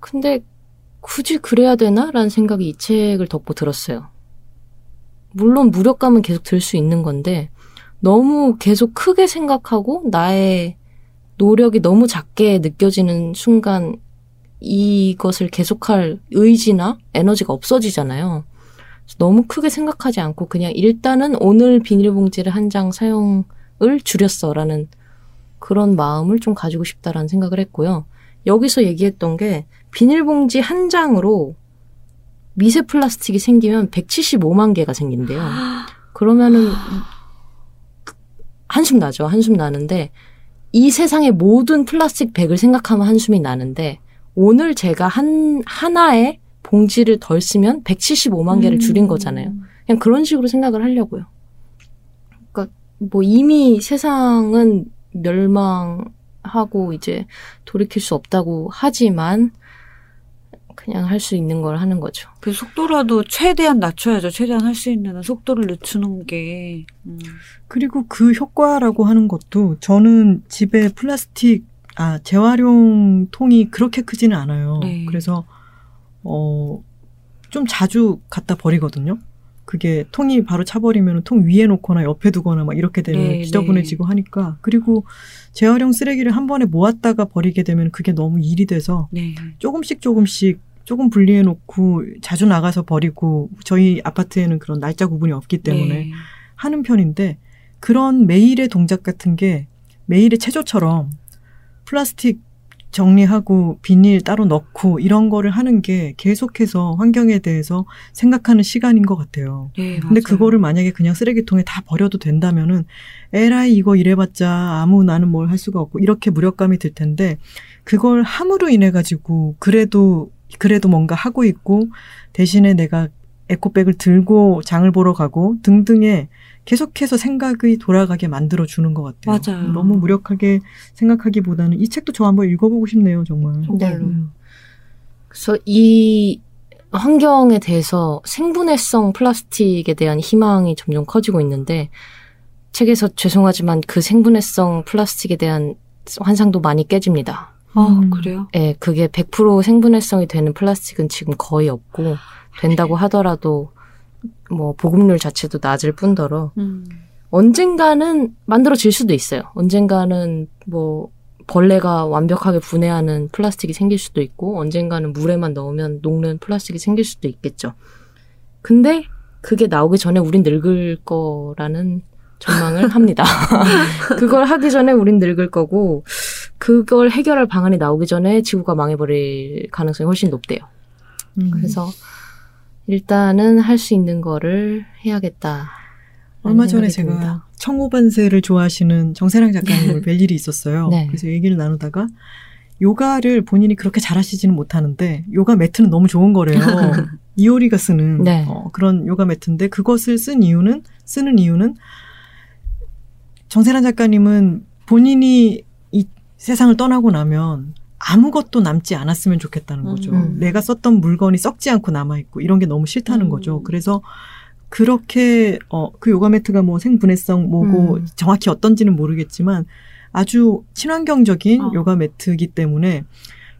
근데 굳이 그래야 되나라는 생각이 이 책을 덮고 들었어요. 물론 무력감은 계속 들 수 있는 건데 너무 계속 크게 생각하고 나의 노력이 너무 작게 느껴지는 순간 이것을 계속할 의지나 에너지가 없어지잖아요. 너무 크게 생각하지 않고 그냥 일단은 오늘 비닐봉지를 한 장 사용을 줄였어라는 그런 마음을 좀 가지고 싶다라는 생각을 했고요. 여기서 얘기했던 게 비닐봉지 한 장으로 미세 플라스틱이 생기면 175만 개가 생긴대요. 그러면은 한숨 나죠. 한숨 나는데 이 세상의 모든 플라스틱 백을 생각하면 한숨이 나는데 오늘 제가 한 하나의 봉지를 덜 쓰면 175만 개를 줄인 거잖아요. 그냥 그런 식으로 생각을 하려고요. 그러니까 뭐 이미 세상은 멸망하고 이제 돌이킬 수 없다고 하지만 그냥 할 수 있는 걸 하는 거죠. 그 속도라도 최대한 낮춰야죠. 최대한 할 수 있는 속도를 늦추는 게. 음. 그리고 그 효과라고 하는 것도 저는 집에 플라스틱 아 재활용 통이 그렇게 크지는 않아요. 네. 그래서 어 좀 자주 갖다 버리거든요. 그게 통이 바로 차버리면 통 위에 놓거나 옆에 두거나 막 이렇게 되면 네, 지저분해지고 하니까 그리고 재활용 쓰레기를 한 번에 모았다가 버리게 되면 그게 너무 일이 돼서 네. 조금씩 조금씩 조금 분리해 놓고 자주 나가서 버리고 저희 아파트에는 그런 날짜 구분이 없기 때문에 네. 하는 편인데 그런 매일의 동작 같은 게 매일의 체조처럼 플라스틱 정리하고 비닐 따로 넣고 이런 거를 하는 게 계속해서 환경에 대해서 생각하는 시간인 것 같아요. 네, 근데. 그거를 만약에 그냥 쓰레기통에 다 버려도 된다면은 에라이 이거 이래봤자 아무 나는 뭘 할 수가 없고 이렇게 무력감이 들 텐데 그걸 함으로 인해 가지고 그래도 그래도 뭔가 하고 있고 대신에 내가 에코백을 들고 장을 보러 가고 등등의 계속해서 생각이 돌아가게 만들어 주는 것 같아요. 맞아요. 너무 무력하게 생각하기보다는 이 책도 저 한번 읽어보고 싶네요, 정말. 정말로. 음. 그래서 이 환경에 대해서 생분해성 플라스틱에 대한 희망이 점점 커지고 있는데 책에서 죄송하지만 그 생분해성 플라스틱에 대한 환상도 많이 깨집니다. 아, 음. 그래요? 예, 그게 100% 생분해성이 되는 플라스틱은 지금 거의 없고 된다고 하더라도 뭐 보급률 자체도 낮을 뿐더러 음. 언젠가는 만들어질 수도 있어요. 언젠가는 뭐 벌레가 완벽하게 분해하는 플라스틱이 생길 수도 있고 언젠가는 물에만 넣으면 녹는 플라스틱이 생길 수도 있겠죠. 근데 그게 나오기 전에 우린 늙을 거라는 전망을 합니다. 그걸 하기 전에 우린 늙을 거고 그걸 해결할 방안이 나오기 전에 지구가 망해버릴 가능성이 훨씬 높대요. 음. 그래서 일단은 할 수 있는 거를 해야겠다. 얼마 전에 제가 청호반세를 좋아하시는 정세랑 작가님을 뵐 일이 있었어요. 네. 그래서 얘기를 나누다가 요가를 본인이 그렇게 잘하시지는 못하는데 요가 매트는 너무 좋은 거래요. 이효리가 쓰는 네. 어, 그런 요가 매트인데 그것을 쓴 이유는 쓰는 이유는 정세란 작가님은 본인이 이 세상을 떠나고 나면 아무것도 남지 않았으면 좋겠다는 거죠. 음. 내가 썼던 물건이 썩지 않고 남아 있고 이런 게 너무 싫다는 음. 거죠. 그래서 그렇게 어 그 요가 매트가 뭐 생분해성 뭐고 음. 정확히 어떤지는 모르겠지만 아주 친환경적인 어. 요가 매트이기 때문에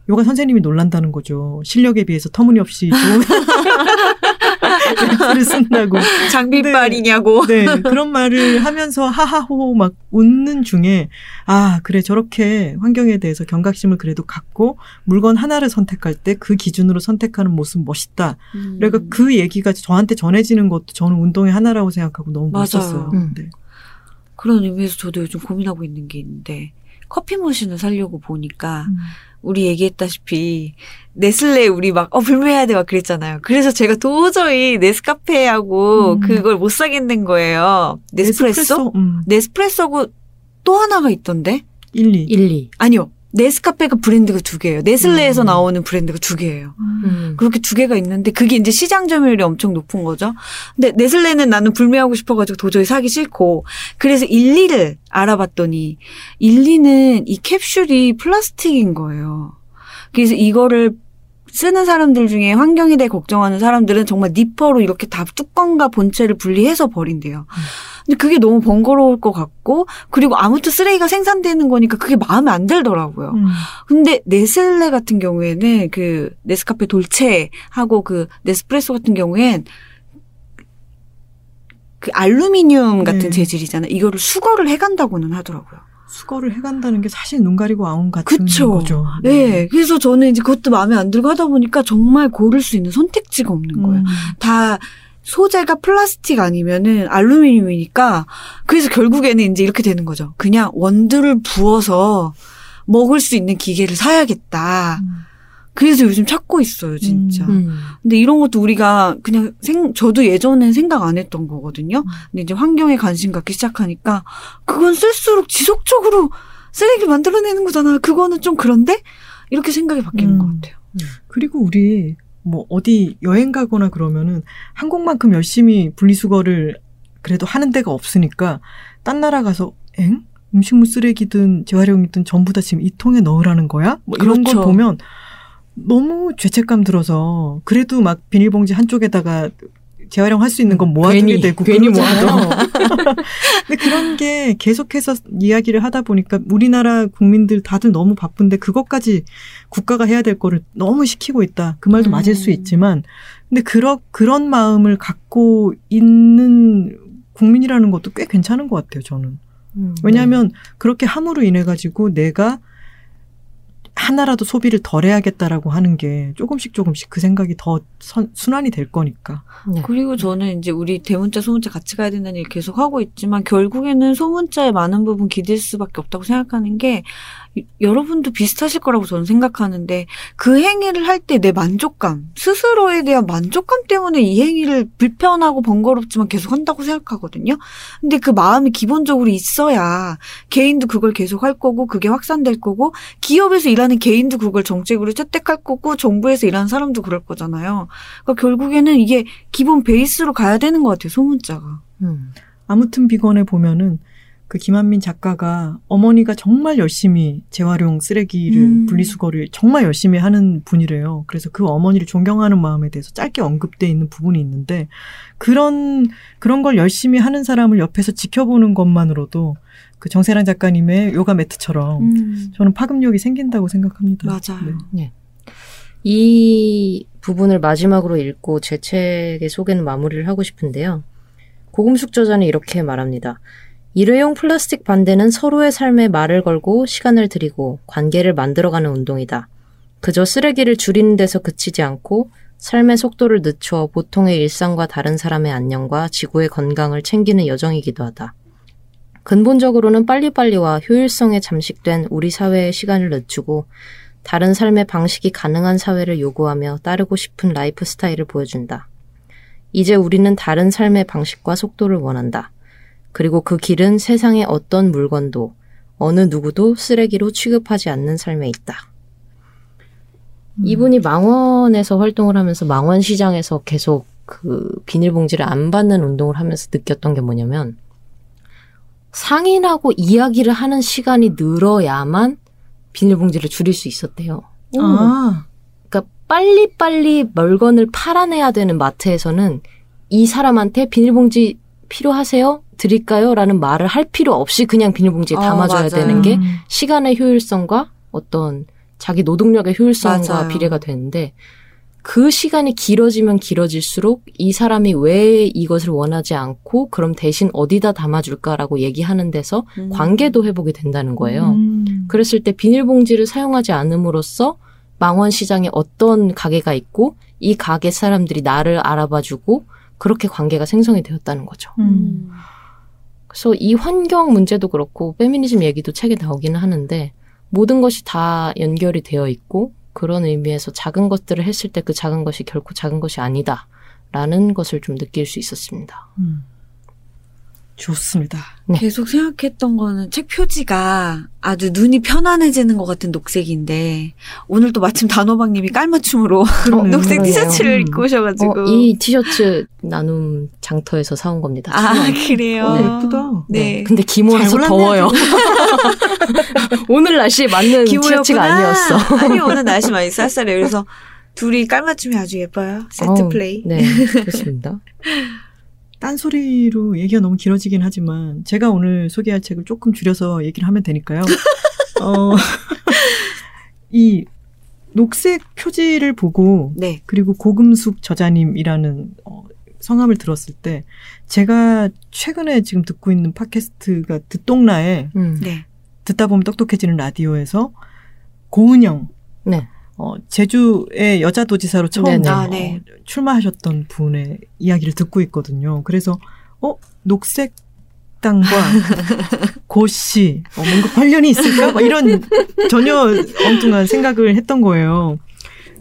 요가 선생님이 놀란다는 거죠. 실력에 비해서 터무니없이 좋은 매트를 쓴다고. 장비빨이냐고. 네, 그런 말을 하면서 하하호호 막 웃는 중에 아, 그래 저렇게 환경에 대해서 경각심을 그래도 갖고 물건 하나를 선택할 때 그 기준으로 선택하는 모습 멋있다. 음. 그러니까 그 얘기가 저한테 전해지는 것도 저는 운동의 하나라고 생각하고 너무 맞아요. 멋있었어요. 음. 네. 그런 의미에서 저도 요즘 고민하고 있는 게 있는데 커피 머신을 사려고 보니까 음. 우리 얘기했다시피 네슬레 우리 막 어 불매해야 돼 막 그랬잖아요. 그래서 제가 도저히 네스카페하고 음. 그걸 못 사겠는 거예요. 네스프레소? 음, 네스프레소고 또 하나가 있던데? 1, 2. 1, 2. 아니요. 네스카페가 브랜드가 두 개예요. 네슬레에서 음. 나오는 브랜드가 두 개예요. 음. 그렇게 두 개가 있는데 그게 이제 시장 점유율이 엄청 높은 거죠. 근데 네슬레는 나는 불매하고 싶어가지고 도저히 사기 싫고 그래서 1, 2를 알아봤더니 1, 2는 이 캡슐이 플라스틱인 거예요. 그래서 이거를 쓰는 사람들 중에 환경에 대해 걱정하는 사람들은 정말 니퍼로 이렇게 다 뚜껑과 본체를 분리해서 버린대요. 근데 그게 너무 번거로울 것 같고 그리고 아무튼 쓰레기가 생산되는 거니까 그게 마음에 안 들더라고요. 음. 근데 네슬레 같은 경우에는 그 네스카페 돌체하고 그 네스프레소 같은 경우엔 그 알루미늄 같은 네. 재질이잖아요. 이거를 수거를 해간다고는 하더라고요. 수거를 해간다는 게 사실 눈 가리고 아웅 같은 그쵸. 거죠. 네. 그래서 저는 이제 그것도 마음에 안 들고 하다 보니까 정말 고를 수 있는 선택지가 없는 거예요. 음. 다 소재가 플라스틱 아니면은 알루미늄이니까 그래서 결국에는 이제 이렇게 되는 거죠. 그냥 원두를 부어서 먹을 수 있는 기계를 사야겠다. 음. 그래서 요즘 찾고 있어요, 진짜. 음. 근데 이런 것도 우리가 그냥 생, 저도 예전엔 생각 안 했던 거거든요. 근데 이제 환경에 관심 갖기 시작하니까 그건 쓸수록 지속적으로 쓰레기를 만들어내는 거잖아. 그거는 좀 그런데? 이렇게 생각이 바뀌는 음. 것 같아요. 그리고 우리 뭐 어디 여행 가거나 그러면은 한국만큼 열심히 분리수거를 그래도 하는 데가 없으니까 딴 나라 가서 엥? 음식물 쓰레기든 재활용이든 전부 다 지금 이 통에 넣으라는 거야? 뭐 이런 그렇죠. 걸 보면 너무 죄책감 들어서 그래도 막 비닐봉지 한쪽에다가 재활용할 수 있는 건 모아두게 되고 괜히 그러잖아요. 근데 그런 게 계속해서 이야기를 하다 보니까 우리나라 국민들 다들 너무 바쁜데 그것까지 국가가 해야 될 거를 너무 시키고 있다. 그 말도 음. 맞을 수 있지만 근데 그런 그런 마음을 갖고 있는 국민이라는 것도 꽤 괜찮은 것 같아요. 저는. 음. 왜냐하면 그렇게 함으로 인해 가지고 내가 하나라도 소비를 덜 해야겠다라고 하는 게 조금씩 조금씩 그 생각이 더 선- 순환이 될 거니까. 네. 그리고 저는 이제 우리 대문자 소문자 같이 가야 된다는 얘기 계속 하고 있지만 결국에는 소문자의 많은 부분 기댈 수밖에 없다고 생각하는 게 이- 여러분도 비슷하실 거라고 저는 생각하는데 그 행위를 할 때 내 만족감 스스로에 대한 만족감 때문에 이 행위를 불편하고 번거롭지만 계속 한다고 생각하거든요. 근데 그 마음이 기본적으로 있어야 개인도 그걸 계속 할 거고 그게 확산될 거고 기업에서 일하는 개인도 그걸 정책으로 채택할 거고 정부에서 일하는 사람도 그럴 거잖아요. 그러니까 결국에는 이게 기본 베이스로 가야 되는 것 같아요, 소문자가. 음. 아무튼 비건에 보면은 그 김한민 작가가 어머니가 정말 열심히 재활용 쓰레기를 음. 분리수거를 정말 열심히 하는 분이래요. 그래서 그 어머니를 존경하는 마음에 대해서 짧게 언급돼 있는 부분이 있는데 그런 그런 걸 열심히 하는 사람을 옆에서 지켜보는 것만으로도 그 정세랑 작가님의 요가 매트처럼 음. 저는 파급력이 생긴다고 생각합니다. 맞아요. 네. 이 부분을 마지막으로 읽고 제 책의 소개는 마무리를 하고 싶은데요. 고금숙 저자는 이렇게 말합니다. 일회용 플라스틱 반대는 서로의 삶에 말을 걸고 시간을 들이고 관계를 만들어가는 운동이다. 그저 쓰레기를 줄이는 데서 그치지 않고 삶의 속도를 늦춰 보통의 일상과 다른 사람의 안녕과 지구의 건강을 챙기는 여정이기도 하다. 근본적으로는 빨리빨리와 효율성에 잠식된 우리 사회의 시간을 늦추고 다른 삶의 방식이 가능한 사회를 요구하며 따르고 싶은 라이프 스타일을 보여준다. 이제 우리는 다른 삶의 방식과 속도를 원한다. 그리고 그 길은 세상의 어떤 물건도 어느 누구도 쓰레기로 취급하지 않는 삶에 있다. 이분이 망원에서 활동을 하면서 망원 시장에서 계속 그 비닐봉지를 안 받는 운동을 하면서 느꼈던 게 뭐냐면 상인하고 이야기를 하는 시간이 늘어야만 비닐봉지를 줄일 수 있었대요. 아, 그러니까 빨리빨리 물건을 팔아내야 되는 마트에서는 이 사람한테 비닐봉지 필요하세요? 드릴까요? 라는 말을 할 필요 없이 그냥 비닐봉지에 어, 담아줘야 맞아요. 되는 게 음. 시간의 효율성과 어떤 자기 노동력의 효율성과 맞아요. 비례가 되는데 그 시간이 길어지면 길어질수록 이 사람이 왜 이것을 원하지 않고 그럼 대신 어디다 담아줄까라고 얘기하는 데서 음. 관계도 회복이 된다는 거예요. 음. 그랬을 때 비닐봉지를 사용하지 않음으로써 망원 시장에 어떤 가게가 있고 이 가게 사람들이 나를 알아봐주고 그렇게 관계가 생성이 되었다는 거죠. 음. 그래서 이 환경 문제도 그렇고 페미니즘 얘기도 책에 나오기는 하는데 모든 것이 다 연결이 되어 있고 그런 의미에서 작은 것들을 했을 때 그 작은 것이 결코 작은 것이 아니다라는 것을 좀 느낄 수 있었습니다. 음. 좋습니다. 계속 생각했던 거는 책 표지가 아주 눈이 편안해지는 것 같은 녹색인데 오늘 또 마침 단호박님이 깔맞춤으로 그러네요. 녹색 그러네요. 티셔츠를 음. 입고 오셔가지고 어, 이 티셔츠 나눔 장터에서 사온 겁니다. 아 추천. 그래요. 어, 예쁘다. 네. 근데 기모라서 잘 더워요. 오늘 날씨에 맞는 기모였구나. 티셔츠가 아니었어. 아니 오늘 날씨 많이 쌀쌀해요. 그래서 둘이 깔맞춤이 아주 예뻐요. 세트 어우, 플레이. 네, 좋습니다. 딴소리로 얘기가 너무 길어지긴 하지만 제가 오늘 소개할 책을 조금 줄여서 얘기를 하면 되니까요. 어, 이 녹색 표지를 보고 네. 그리고 고금숙 저자님이라는 어, 성함을 들었을 때 제가 최근에 지금 듣고 있는 팟캐스트가 듣동라에 음. 네. 듣다 보면 똑똑해지는 라디오에서 고은영 네. 어, 제주의 여자 도지사로 처음 네네. 어, 아, 네. 출마하셨던 분의 이야기를 듣고 있거든요. 그래서 어 녹색 당과 고씨 어, 뭔가 관련이 있을까? 막 이런 전혀 엉뚱한 생각을 했던 거예요.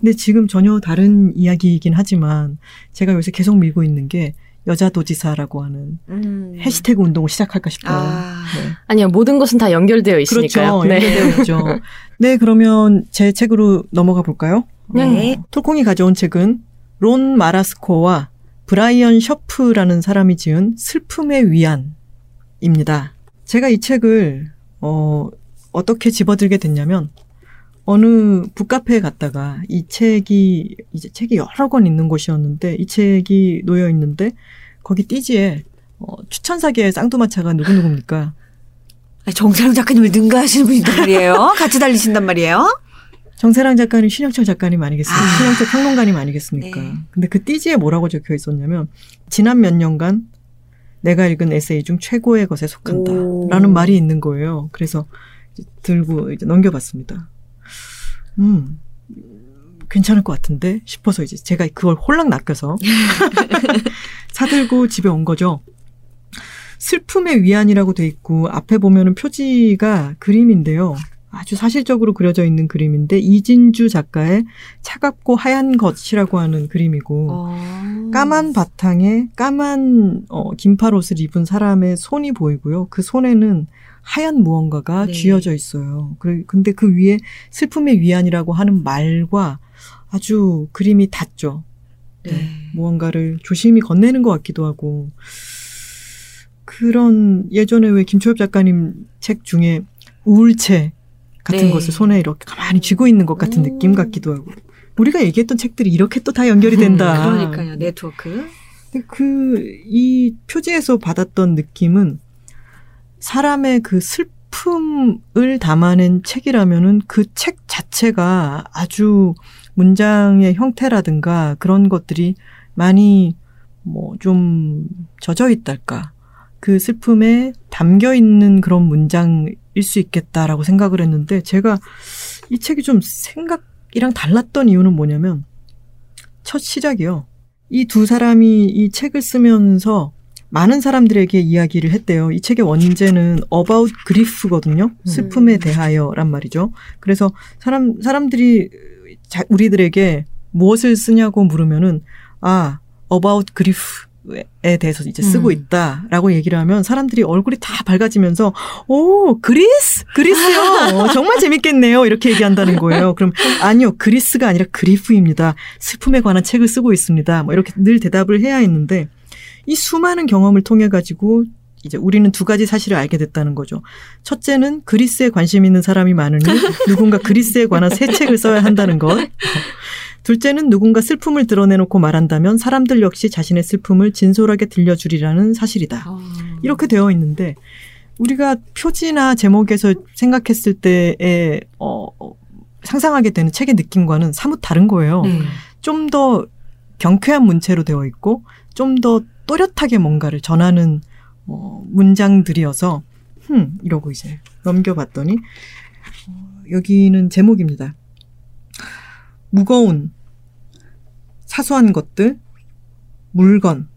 근데 지금 전혀 다른 이야기이긴 하지만 제가 요새 계속 밀고 있는 게 여자 도지사라고 하는 음. 해시태그 운동을 시작할까 싶어요. 아. 네. 아니요, 모든 것은 다 연결되어 있으니까요. 그렇죠. 연결되어 있죠. 네, 그러면 제 책으로 넘어가 볼까요? 네. 어, 톨콩이 가져온 책은 론 마라스코와 브라이언 셔프라는 사람이 지은 슬픔의 위안입니다. 제가 이 책을 어, 어떻게 집어들게 됐냐면 어느 북카페에 갔다가 이 책이 이제 책이 여러 권 있는 곳이었는데 이 책이 놓여 있는데 거기 띠지에 어, 추천사기의 쌍두마차가 누구누구입니까? 아니, 정세랑 작가님을 능가하시는 분이단 말이에요. 같이 달리신단 말이에요. 정세랑 작가님 신영철 작가님 아니겠습니까? 아. 신영철 평론가님 아니겠습니까? 네. 근데 그 띠지에 뭐라고 적혀 있었냐면 지난 몇 년간 내가 읽은 에세이 중 최고의 것에 속한다. 오. 라는 말이 있는 거예요. 그래서 들고 이제 넘겨봤습니다. 음, 괜찮을 것 같은데 싶어서 이제 제가 그걸 홀랑 낚여서 사들고 집에 온 거죠. 슬픔의 위안이라고 돼 있고 앞에 보면은 표지가 그림인데요. 아주 사실적으로 그려져 있는 그림인데 이진주 작가의 차갑고 하얀 것이라고 하는 그림이고 어. 까만 바탕에 까만 어, 긴팔 옷을 입은 사람의 손이 보이고요. 그 손에는 하얀 무언가가 네. 쥐어져 있어요. 그래- 근데 그 위에 슬픔의 위안이라고 하는 말과 아주 그림이 닿죠. 네. 무언가를 조심히 건네는 것 같기도 하고 그런 예전에 왜 김초엽 작가님 책 중에 우울체 같은 네. 것을 손에 이렇게 가만히 쥐고 있는 것 같은 음. 느낌 같기도 하고 우리가 얘기했던 책들이 이렇게 또 다 연결이 된다. 그러니까요. 네트워크. 그이 표지에서 받았던 느낌은 사람의 그 슬픔을 담아낸 책이라면은 그 책 자체가 아주 문장의 형태라든가 그런 것들이 많이 뭐 좀 젖어 있달까. 그 슬픔에 담겨 있는 그런 문장일 수 있겠다라고 생각을 했는데 제가 이 책이 좀 생각이랑 달랐던 이유는 뭐냐면 첫 시작이요. 이 두 사람이 이 책을 쓰면서 많은 사람들에게 이야기를 했대요. 이 책의 원제는 about grief거든요. 슬픔에 대하여란 말이죠. 그래서 사람 사람들이 자, 우리들에게 무엇을 쓰냐고 물으면은 아 about grief에 대해서 이제 쓰고 음. 있다라고 얘기를 하면 사람들이 얼굴이 다 밝아지면서 오 그리스 그리스요 어, 정말 재밌겠네요 이렇게 얘기한다는 거예요. 그럼 아니요 그리스가 아니라 그리프입니다. 슬픔에 관한 책을 쓰고 있습니다. 뭐 이렇게 늘 대답을 해야 했는데 이 수많은 경험을 통해 가지고 이제 우리는 두 가지 사실을 알게 됐다는 거죠. 첫째는 그리스에 관심 있는 사람이 많으니 누군가 그리스에 관한 새 책을 써야 한다는 것. 둘째는 누군가 슬픔을 드러내놓고 말한다면 사람들 역시 자신의 슬픔을 진솔하게 들려주리라는 사실이다. 이렇게 되어 있는데 우리가 표지나 제목에서 생각했을 때에 어, 어, 상상하게 되는 책의 느낌과는 사뭇 다른 거예요. 네. 좀더 경쾌한 문체로 되어 있고 좀 더 또렷하게 뭔가를 전하는 어, 문장들이어서 흠 이러고 이제 넘겨봤더니 어, 여기는 제목입니다. 무거운 사소한 것들, 물건,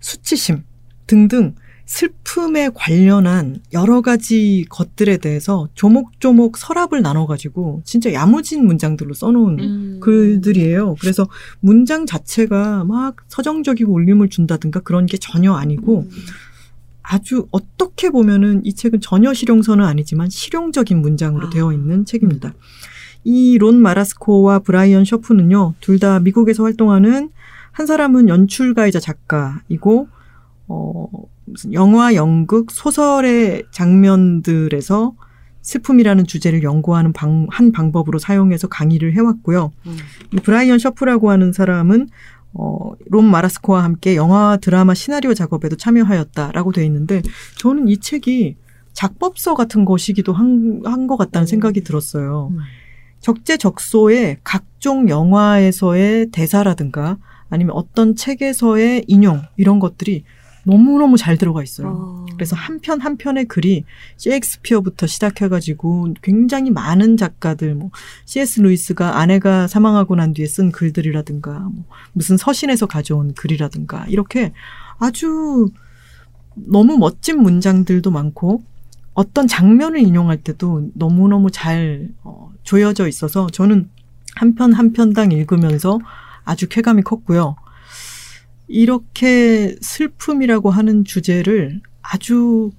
수치심 등등 슬픔에 관련한 여러 가지 것들에 대해서 조목조목 서랍을 나눠가지고 진짜 야무진 문장들로 써놓은 음. 글들이에요. 그래서 문장 자체가 막 서정적이고 울림을 준다든가 그런 게 전혀 아니고 아주 어떻게 보면은 이 책은 전혀 실용서는 아니지만 실용적인 문장으로 아. 되어 있는 책입니다. 이 론 마라스코와 브라이언 셔프는요, 둘 다 미국에서 활동하는 한 사람은 연출가이자 작가이고, 어, 무슨 영화, 연극, 소설의 장면들에서 슬픔이라는 주제를 연구하는 방, 한 방법으로 사용해서 강의를 해왔고요. 음. 이 브라이언 셔프라고 하는 사람은 어, 롬 마라스코와 함께 영화 드라마 시나리오 작업에도 참여하였다라고 돼 있는데 저는 이 책이 작법서 같은 것이기도 한 것 같다는 음. 생각이 들었어요. 음. 적재적소의 각종 영화에서의 대사라든가 아니면 어떤 책에서의 인용 이런 것들이 너무너무 잘 들어가 있어요. 어. 그래서 한 편 한 편의 글이 셰익스피어부터 시작해가지고 굉장히 많은 작가들, 뭐 C.S. 루이스가 아내가 사망하고 난 뒤에 쓴 글들이라든가, 뭐 무슨 서신에서 가져온 글이라든가 이렇게 아주 너무 멋진 문장들도 많고 어떤 장면을 인용할 때도 너무너무 잘 어, 조여져 있어서 저는 한 편 한 편당 읽으면서 아주 쾌감이 컸고요. 이렇게 슬픔이라고 하는 주제를 아주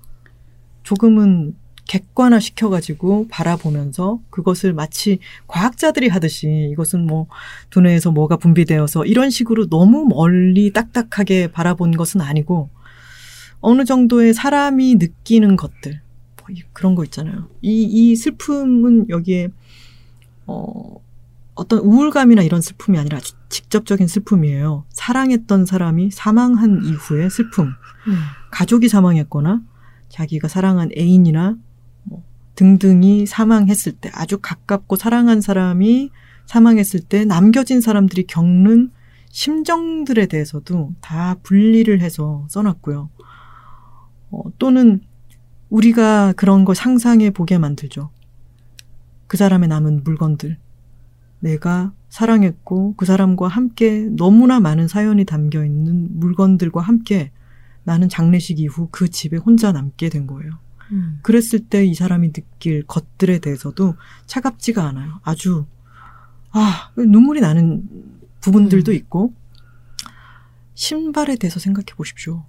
조금은 객관화 시켜가지고 바라보면서 그것을 마치 과학자들이 하듯이 이것은 뭐 두뇌에서 뭐가 분비되어서 이런 식으로 너무 멀리 딱딱하게 바라본 것은 아니고 어느 정도의 사람이 느끼는 것들 뭐 이- 그런 거 있잖아요. 이, 이 슬픔은 여기에 어, 어떤 우울감이나 이런 슬픔이 아니라 지- 직접적인 슬픔이에요. 사랑했던 사람이 사망한 이후의 슬픔. 음. 가족이 사망했거나 자기가 사랑한 애인이나 뭐 등등이 사망했을 때 아주 가깝고 사랑한 사람이 사망했을 때 남겨진 사람들이 겪는 심정들에 대해서도 다 분리를 해서 써놨고요. 어, 또는 우리가 그런 거 상상해 보게 만들죠. 그 사람의 남은 물건들. 내가 사랑했고 그 사람과 함께 너무나 많은 사연이 담겨 있는 물건들과 함께 나는 장례식 이후 그 집에 혼자 남게 된 거예요. 음. 그랬을 때 이 사람이 느낄 것들에 대해서도 차갑지가 않아요. 아주 아 눈물이 나는 부분들도 음. 있고 신발에 대해서 생각해 보십시오.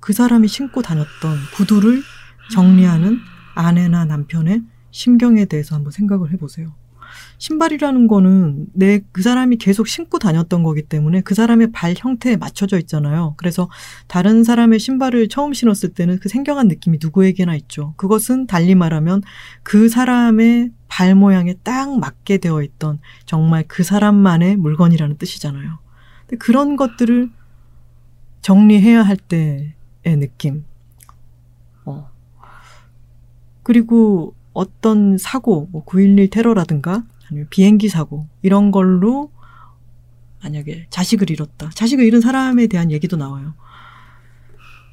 그 사람이 신고 다녔던 구두를 정리하는 아내나 남편의 심경에 대해서 한번 생각을 해보세요. 신발이라는 거는 내 그 사람이 계속 신고 다녔던 거기 때문에 그 사람의 발 형태에 맞춰져 있잖아요. 그래서 다른 사람의 신발을 처음 신었을 때는 그 생경한 느낌이 누구에게나 있죠. 그것은 달리 말하면 그 사람의 발 모양에 딱 맞게 되어 있던 정말 그 사람만의 물건이라는 뜻이잖아요. 근데 그런 것들을 정리해야 할 때의 느낌. 어. 그리고 어떤 사고, 뭐 9.11 테러라든가 아니면 비행기 사고 이런 걸로 만약에 자식을 잃었다. 자식을 잃은 사람에 대한 얘기도 나와요.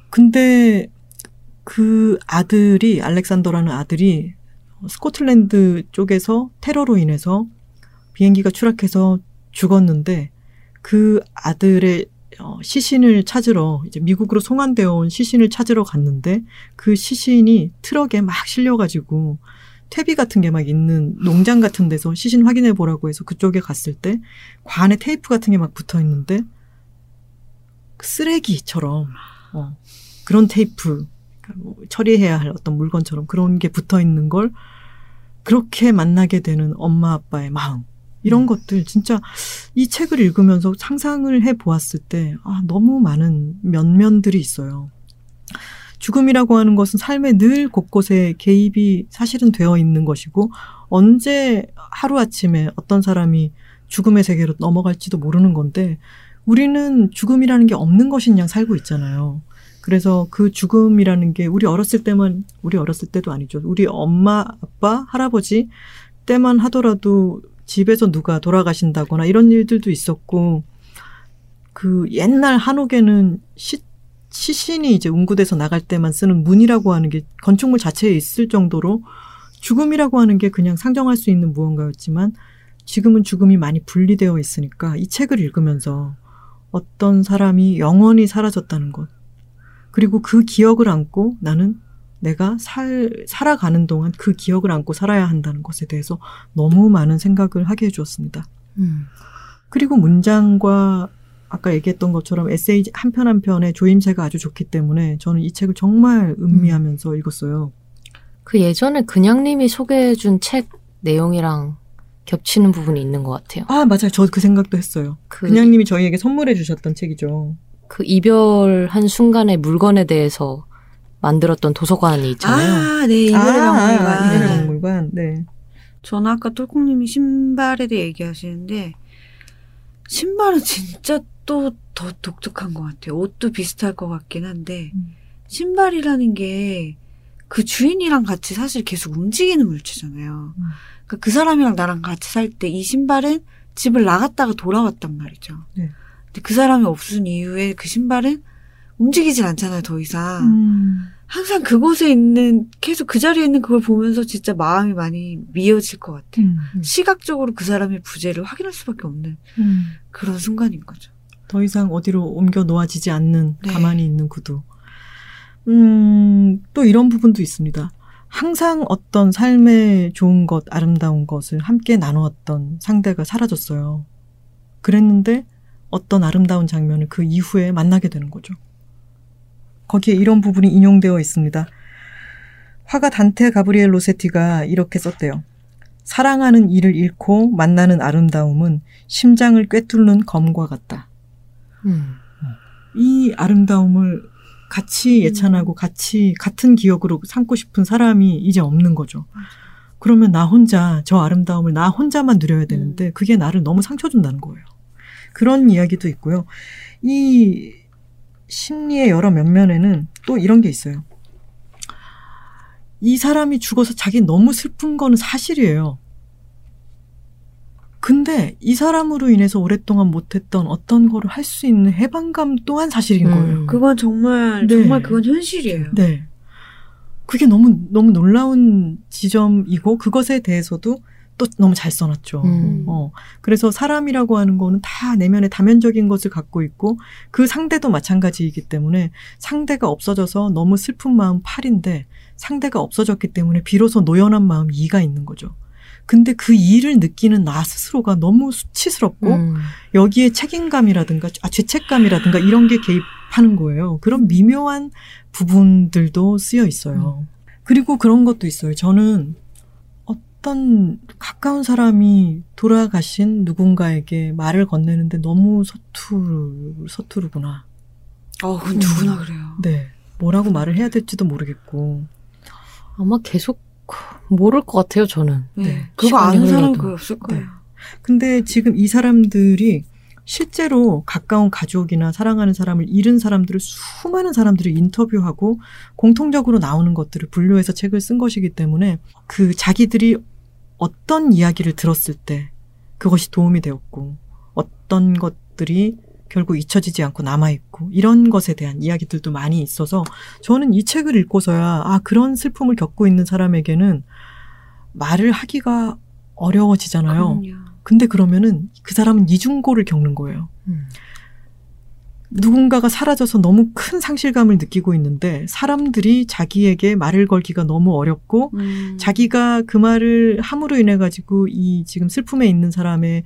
근데 그 아들이 알렉산더라는 아들이 스코틀랜드 쪽에서 테러로 인해서 비행기가 추락해서 죽었는데 그 아들의 어, 시신을 찾으러 이제 미국으로 송환되어 온 시신을 찾으러 갔는데 그 시신이 트럭에 막 실려가지고 퇴비 같은 게 막 있는 농장 같은 데서 시신 확인해 보라고 해서 그쪽에 갔을 때 관에 테이프 같은 게 막 붙어 있는데 쓰레기처럼 어, 그런 테이프 그러니까 뭐 처리해야 할 어떤 물건처럼 그런 게 붙어 있는 걸 그렇게 만나게 되는 엄마 아빠의 마음 이런 음. 것들 진짜 이 책을 읽으면서 상상을 해 보았을 때 아, 너무 많은 면면들이 있어요. 죽음이라고 하는 것은 삶의 늘 곳곳에 개입이 사실은 되어 있는 것이고 언제 하루아침에 어떤 사람이 죽음의 세계로 넘어갈지도 모르는 건데 우리는 죽음이라는 게 없는 것인 양 살고 있잖아요. 그래서 그 죽음이라는 게 우리 어렸을 때만 우리 어렸을 때도 아니죠. 우리 엄마, 아빠, 할아버지 때만 하더라도 집에서 누가 돌아가신다거나 이런 일들도 있었고 그 옛날 한옥에는 시, 시신이 이제 운구돼서 나갈 때만 쓰는 문이라고 하는 게 건축물 자체에 있을 정도로 죽음이라고 하는 게 그냥 상정할 수 있는 무언가였지만 지금은 죽음이 많이 분리되어 있으니까 이 책을 읽으면서 어떤 사람이 영원히 사라졌다는 것 그리고 그 기억을 안고 나는 내가 살, 살아가는 동안 그 기억을 안고 살아야 한다는 것에 대해서 너무 많은 생각을 하게 해주었습니다. 음. 그리고 문장과 아까 얘기했던 것처럼 에세이 한 편 한 편의 조임새가 아주 좋기 때문에 저는 이 책을 정말 음미하면서 읽었어요. 그 예전에 그냥님이 소개해준 책 내용이랑 겹치는 부분이 있는 것 같아요. 아, 맞아요. 저 그 생각도 했어요. 그, 그냥님이 저희에게 선물해 주셨던 책이죠. 그 이별한 순간의 물건에 대해서 만들었던 도서관이 있잖아요. 아, 네, 이거의 아, 명물관. 이거의 네. 명물관. 순간, 네. 저는 아까 똘콩님이 신발에 대해 얘기하시는데 신발은 진짜 또 더 독특한 것 같아요. 옷도 비슷할 것 같긴 한데 음. 신발이라는 게 그 주인이랑 같이 사실 계속 움직이는 물체잖아요. 음. 그러니까 그 사람이랑 나랑 같이 살 때 이 신발은 집을 나갔다가 돌아왔단 말이죠. 네. 근데 그 사람이 없은 이후에 그 신발은 움직이질 않잖아요, 더 이상. 음. 항상 그곳에 있는, 계속 그 자리에 있는 그걸 보면서 진짜 마음이 많이 미어질 것 같아요. 음. 시각적으로 그 사람의 부재를 확인할 수밖에 없는 음. 그런 순간인 거죠. 더 이상 어디로 옮겨 놓아지지 않는 네. 가만히 있는 구두. 음, 또 이런 부분도 있습니다. 항상 어떤 삶의 좋은 것, 아름다운 것을 함께 나누었던 상대가 사라졌어요. 그랬는데 어떤 아름다운 장면을 그 이후에 만나게 되는 거죠. 거기에 이런 부분이 인용되어 있습니다. 화가 단테 가브리엘 로세티가 이렇게 썼대요. 사랑하는 이를 잃고 만나는 아름다움은 심장을 꿰뚫는 검과 같다. 음. 이 아름다움을 같이 예찬하고 같이 같은 기억으로 삼고 싶은 사람이 이제 없는 거죠. 그러면 나 혼자 저 아름다움을 나 혼자만 누려야 되는데 그게 나를 너무 상처 준다는 거예요. 그런 이야기도 있고요. 이 심리의 여러 면면에는 또 이런 게 있어요. 이 사람이 죽어서 자기 너무 슬픈 거는 사실이에요. 근데 이 사람으로 인해서 오랫동안 못했던 어떤 거를 할 수 있는 해방감 또한 사실인 음. 거예요. 그건 정말, 네. 정말 그건 현실이에요. 네. 그게 너무, 너무 놀라운 지점이고, 그것에 대해서도 또 너무 잘 써놨죠. 음. 어. 그래서 사람이라고 하는 거는 다 내면에 다면적인 것을 갖고 있고, 그 상대도 마찬가지이기 때문에 상대가 없어져서 너무 슬픈 마음 8인데, 상대가 없어졌기 때문에 비로소 노연한 마음 2가 있는 거죠. 근데 그 2를 느끼는 나 스스로가 너무 수치스럽고, 음. 여기에 책임감이라든가 아, 죄책감이라든가 이런 게 개입하는 거예요. 그런 미묘한 부분들도 쓰여 있어요. 그리고 그런 것도 있어요. 저는 어떤 가까운 사람이 돌아가신 누군가에게 말을 건네는데 너무 서투르, 서투르구나. 어, 그건 누구나 그래요. 네. 뭐라고 말을 해야 될지도 모르겠고. 아마 계속 모를 것 같아요, 저는. 네. 네. 그거 아는 흘러도. 거의 없을 거예요. 네. 근데 지금 이 사람들이 실제로 가까운 가족이나 사랑하는 사람을 잃은 사람들을 수많은 사람들을 인터뷰하고 공통적으로 나오는 것들을 분류해서 책을 쓴 것이기 때문에 그 자기들이 어떤 이야기를 들었을 때 그것이 도움이 되었고 어떤 것들이 결국 잊혀지지 않고 남아있고 이런 것에 대한 이야기들도 많이 있어서 저는 이 책을 읽고서야 아 그런 슬픔을 겪고 있는 사람에게는 말을 하기가 어려워지잖아요. 그럼요. 근데 그러면은 그 사람은 이중고를 겪는 거예요. 음. 누군가가 사라져서 너무 큰 상실감을 느끼고 있는데 사람들이 자기에게 말을 걸기가 너무 어렵고 음. 자기가 그 말을 함으로 인해 가지고 이 지금 슬픔에 있는 사람의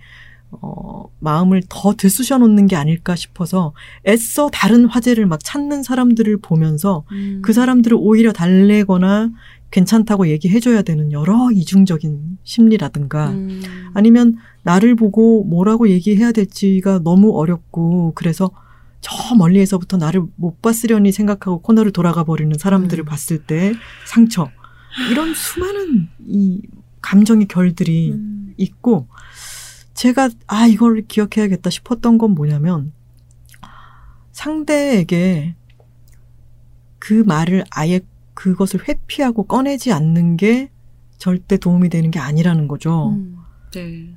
어, 마음을 더 들쑤셔 놓는 게 아닐까 싶어서 애써 다른 화제를 막 찾는 사람들을 보면서 음. 그 사람들을 오히려 달래거나 괜찮다고 얘기해줘야 되는 여러 이중적인 심리라든가 음. 아니면 나를 보고 뭐라고 얘기해야 될지가 너무 어렵고 그래서 저 멀리에서부터 나를 못 봤으려니 생각하고 코너를 돌아가 버리는 사람들을 음. 봤을 때 상처 이런 수많은 이 감정의 결들이 음. 있고 제가 아 이걸 기억해야겠다 싶었던 건 뭐냐면 상대에게 그 말을 아예 그것을 회피하고 꺼내지 않는 게 절대 도움이 되는 게 아니라는 거죠. 음. 네.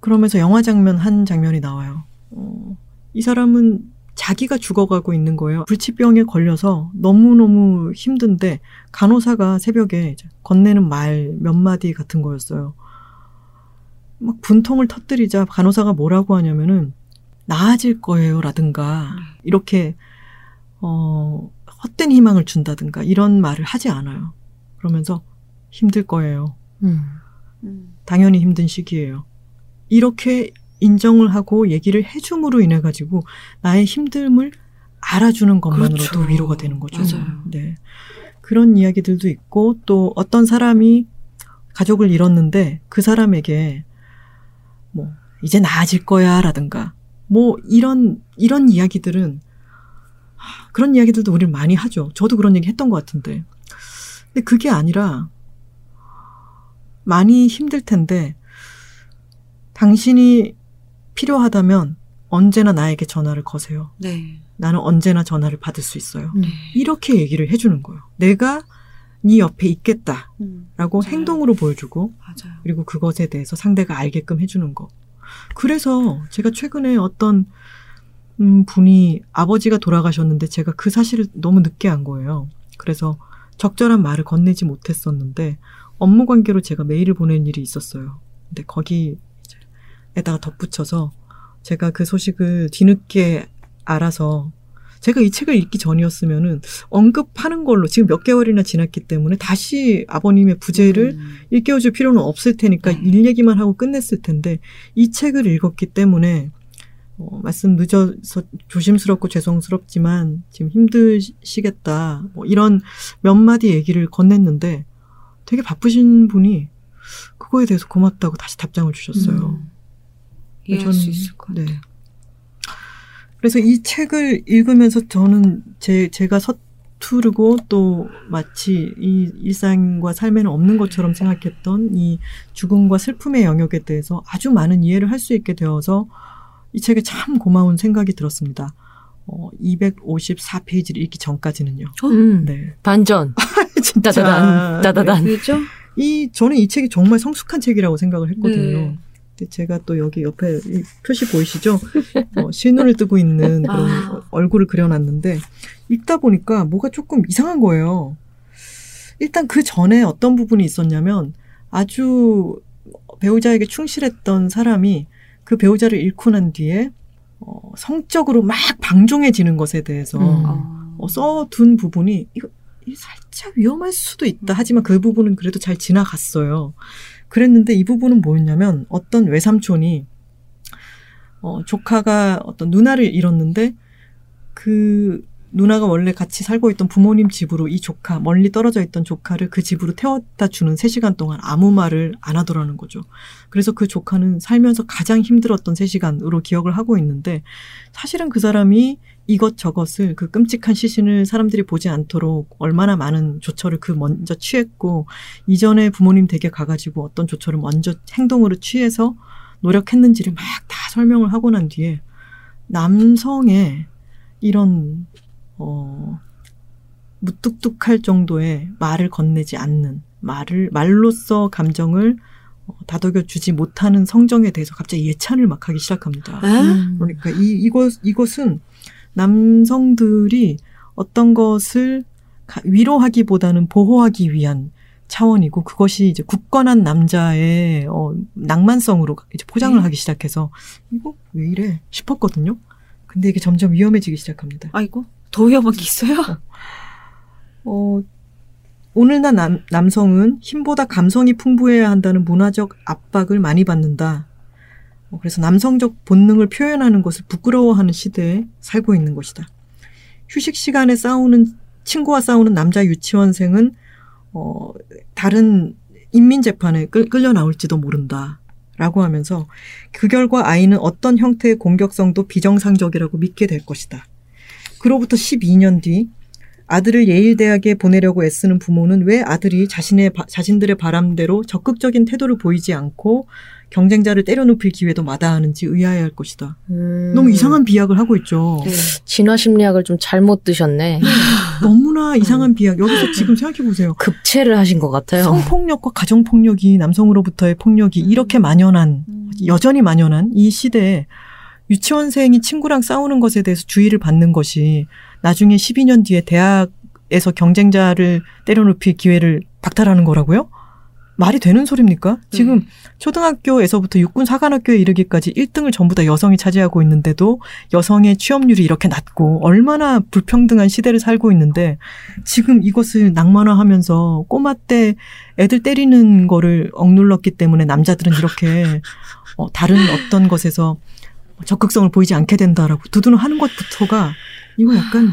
그러면서 영화 장면 한 장면이 나와요. 어, 이 사람은 자기가 죽어가고 있는 거예요. 불치병에 걸려서 너무너무 힘든데 간호사가 새벽에 건네는 말 몇 마디 같은 거였어요. 막 분통을 터뜨리자 간호사가 뭐라고 하냐면은 나아질 거예요 라든가 이렇게 어 헛된 희망을 준다든가 이런 말을 하지 않아요. 그러면서 힘들 거예요. 음. 음. 당연히 힘든 시기예요. 이렇게 인정을 하고 얘기를 해줌으로 인해 가지고 나의 힘듦을 알아주는 것만으로도 그렇죠. 위로가 되는 거죠. 맞아요. 네. 그런 이야기들도 있고 또 어떤 사람이 가족을 잃었는데 그 사람에게 뭐 이제 나아질 거야라든가 뭐 이런 이런 이야기들은 하, 그런 이야기들도 우리는 많이 하죠. 저도 그런 얘기 했던 것 같은데. 근데 그게 아니라 많이 힘들 텐데 당신이 필요하다면 언제나 나에게 전화를 거세요. 네. 나는 언제나 전화를 받을 수 있어요. 네. 이렇게 얘기를 해주는 거예요. 내가 네 옆에 있겠다라고 음. 행동으로 보여주고 맞아요. 그리고 그것에 대해서 상대가 알게끔 해주는 거. 그래서 제가 최근에 어떤 음, 분이 아버지가 돌아가셨는데 제가 그 사실을 너무 늦게 안 거예요. 그래서 적절한 말을 건네지 못했었는데 업무 관계로 제가 메일을 보낸 일이 있었어요. 근데 거기에다가 덧붙여서 제가 그 소식을 뒤늦게 알아서 제가 이 책을 읽기 전이었으면은 언급하는 걸로 지금 몇 개월이나 지났기 때문에 다시 아버님의 부재를 음. 일깨워줄 필요는 없을 테니까 네. 일 얘기만 하고 끝냈을 텐데 이 책을 읽었기 때문에 어, 말씀 늦어서 조심스럽고 죄송스럽지만 지금 힘드시겠다 뭐 이런 몇 마디 얘기를 건넸는데 되게 바쁘신 분이 그거에 대해서 고맙다고 다시 답장을 주셨어요. 음. 이해할 수 있을 것 같아요. 네. 그래서 이 책을 읽으면서 저는 제, 제가 서투르고 또 마치 이 일상과 삶에는 없는 것처럼 생각했던 이 죽음과 슬픔의 영역에 대해서 아주 많은 이해를 할 수 있게 되어서 이 책에 참 고마운 생각이 들었습니다. 어, 254페이지를 읽기 전까지는요. 음. 네. 반전. 진짜. 따다단, 따다단. 왜죠? 이 저는 이 책이 정말 성숙한 책이라고 생각을 했거든요. 네. 제가 또 여기 옆에 이 표시 보이시죠? 어, 실눈을 뜨고 있는 그런 아. 얼굴을 그려놨는데 읽다 보니까 뭐가 조금 이상한 거예요. 일단 그 전에 어떤 부분이 있었냐면 아주 배우자에게 충실했던 사람이 그 배우자를 잃고 난 뒤에 어, 성적으로 막 방종해지는 것에 대해서 음. 아. 어, 써둔 부분이 이거 이 살짝 위험할 수도 있다. 하지만 그 부분은 그래도 잘 지나갔어요. 그랬는데 이 부분은 뭐였냐면 어떤 외삼촌이 어, 조카가 어떤 누나를 잃었는데 그 누나가 원래 같이 살고 있던 부모님 집으로 이 조카 멀리 떨어져 있던 조카를 그 집으로 태워다 주는 3시간 동안 아무 말을 안 하더라는 거죠. 그래서 그 조카는 살면서 가장 힘들었던 3시간으로 기억을 하고 있는데 사실은 그 사람이 이것저것을 그 끔찍한 시신을 사람들이 보지 않도록 얼마나 많은 조처를 그 먼저 취했고 이전에 부모님 댁에 가가지고 어떤 조처를 먼저 행동으로 취해서 노력했는지를 막 다 설명을 하고 난 뒤에 남성의 이런 어 무뚝뚝할 정도의 말을 건네지 않는 말을 말로써 감정을 어, 다독여 주지 못하는 성정에 대해서 갑자기 예찬을 막 하기 시작합니다. 에? 음. 그러니까 이 이것 이것은 남성들이 어떤 것을 가- 위로하기보다는 보호하기 위한 차원이고 그것이 이제 굳건한 남자의 어, 낭만성으로 이제 포장을 네. 하기 시작해서 이거 왜 이래 싶었거든요. 근데 이게 점점 위험해지기 시작합니다. 아이고 더 위험한 게 있어요? 어, 오늘날 남, 남성은 힘보다 감성이 풍부해야 한다는 문화적 압박을 많이 받는다. 어, 그래서 남성적 본능을 표현하는 것을 부끄러워하는 시대에 살고 있는 것이다. 휴식 시간에 싸우는 친구와 싸우는 남자 유치원생은 어, 다른 인민 재판에 끌, 끌려 나올지도 모른다. 라고 하면서 그 결과 아이는 어떤 형태의 공격성도 비정상적이라고 믿게 될 것이다. 그로부터 12년 뒤 아들을 예일대학에 보내려고 애쓰는 부모는 왜 아들이 자신의 바- 자신들의 바람대로 적극적인 태도를 보이지 않고 경쟁자를 때려눕힐 기회도 마다하는지 의아해할 것이다. 음. 너무 이상한 비약을 하고 있죠. 네. 진화 심리학을 좀 잘못 드셨네. 너무나 이상한 비약. 여기서 지금 생각해 보세요. 급체를 하신 것 같아요. 성폭력과 가정폭력이 남성으로부터의 폭력이 이렇게 만연한 음. 여전히 만연한 이 시대에 유치원생이 친구랑 싸우는 것에 대해서 주의를 받는 것이 나중에 12년 뒤에 대학에서 경쟁자를 때려눕힐 기회를 박탈하는 거라고요? 말이 되는 소리입니까? 지금 음. 초등학교에서부터 육군 사관학교에 이르기까지 1등을 전부 다 여성이 차지하고 있는데도 여성의 취업률이 이렇게 낮고 얼마나 불평등한 시대를 살고 있는데 지금 이것을 낭만화하면서 꼬마 때 애들 때리는 거를 억눌렀기 때문에 남자들은 이렇게 어, 다른 어떤 것에서 적극성을 보이지 않게 된다라고 두둔하는 것부터가 이거 약간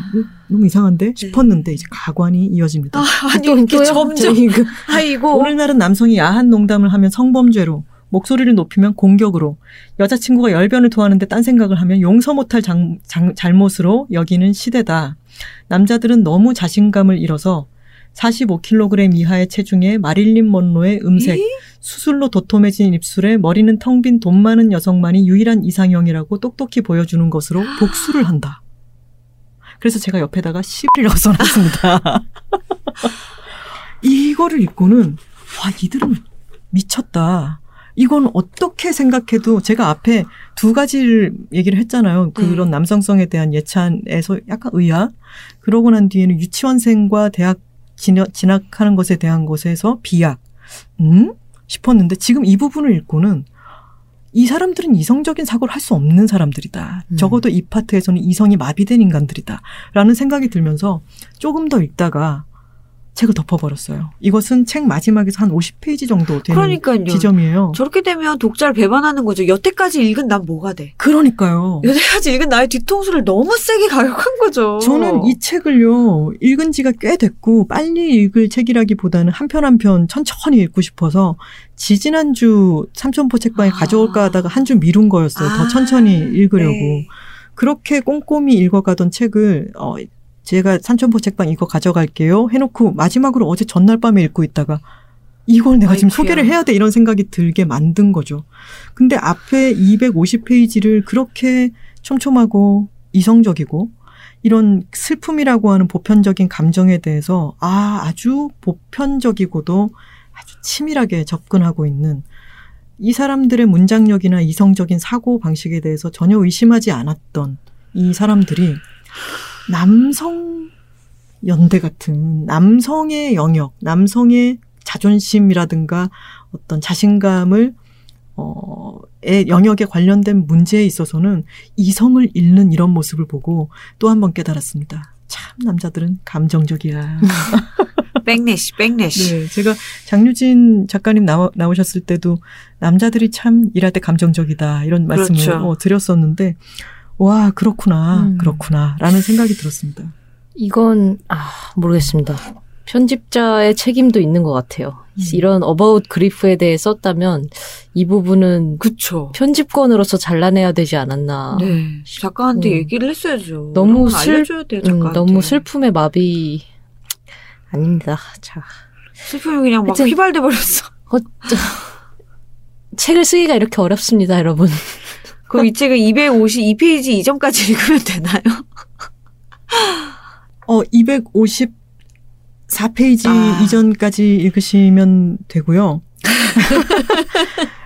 너무 이상한데 싶었는데 이제 가관이 이어집니다. 아, 아니 또, 이렇게? 점점 이거. 아이고 오늘날은 남성이 야한 농담을 하면 성범죄로, 목소리를 높이면 공격으로, 여자친구가 열변을 토하는데 딴 생각을 하면 용서 못할 장- 장- 잘못으로 여기는 시대다. 남자들은 너무 자신감을 잃어서 45kg 이하의 체중에 마릴린 먼로의 음색, 수술로 도톰해진 입술에 머리는 텅 빈 돈 많은 여성만이 유일한 이상형이라고 똑똑히 보여주는 것으로 복수를 한다. 그래서 제가 옆에다가 10이라고 써놨습니다. 이거를 읽고는 와 이들은 미쳤다. 이건 어떻게 생각해도 제가 앞에 두 가지를 얘기를 했잖아요. 그런 네. 남성성에 대한 예찬에서 약간 의아. 그러고 난 뒤에는 유치원생과 대학 진학, 진학하는 것에 대한 것에서 비약. 음? 싶었는데 지금 이 부분을 읽고는 이 사람들은 이성적인 사고를 할 수 없는 사람들이다. 음. 적어도 이 파트에서는 이성이 마비된 인간들이다. 라는 생각이 들면서 조금 더 읽다가 책을 덮어버렸어요. 이것은 책 마지막에서 한 50페이지 정도 되는 그러니까요. 지점이에요. 저렇게 되면 독자를 배반하는 거죠. 여태까지 읽은 난 뭐가 돼? 그러니까요. 여태까지 읽은 나의 뒤통수를 너무 세게 가격한 거죠. 저는 이 책을요, 읽은 지가 꽤 됐고, 빨리 읽을 책이라기보다는 한 편 한 편 천천히 읽고 싶어서, 지지난주 삼천포 책방에 아. 가져올까 하다가 한 주 미룬 거였어요. 더 아, 천천히 읽으려고. 네. 그렇게 꼼꼼히 읽어가던 책을, 어, 제가 삼천포 책방 이거 가져갈게요. 해놓고 마지막으로 어제 전날 밤에 읽고 있다가, 이걸 내가 지금. 소개를 해야 돼. 이런 생각이 들게 만든 거죠. 근데 앞에 250페이지를 그렇게 촘촘하고 이성적이고 이런 슬픔이라고 하는 보편적인 감정에 대해서 아, 아주 보편적이고도 아주 치밀하게 접근하고 있는 이 사람들의 문장력이나 이성적인 사고 방식에 대해서 전혀 의심하지 않았던 이 사람들이 남성 연대 같은 남성의 영역, 남성의 자존심이라든가 어떤 자신감을 어, 의 영역에 관련된 문제에 있어서는 이성을 잃는 이런 모습을 보고 또 한 번 깨달았습니다. 참 남자들은 감정적이야. 백내시, 백내시. 네, 제가 장유진 작가님 나와, 나오셨을 때도 남자들이 참 일할 때 감정적이다 이런 말씀을 그렇죠. 어, 드렸었는데 와 그렇구나 음. 그렇구나 라는 생각이 들었습니다. 이건 아 모르겠습니다. 편집자의 책임도 있는 것 같아요. 음. 이런 어바웃 그리프에 대해 썼다면 이 부분은 그쵸. 편집권으로서 잘라내야 되지 않았나. 네. 작가한테 음. 얘기를 했어야죠. 너무 슬- 돼요, 음, 작가한테. 너무 슬픔의 마비 아닙니다. 자, 슬픔이 그냥 막 휘발돼 버렸어. 어, 저- 책을 쓰기가 이렇게 어렵습니다, 여러분. 그럼 이 책은 252페이지 이전까지 읽으면 되나요? 어 254페이지 아. 이전까지 읽으시면 되고요.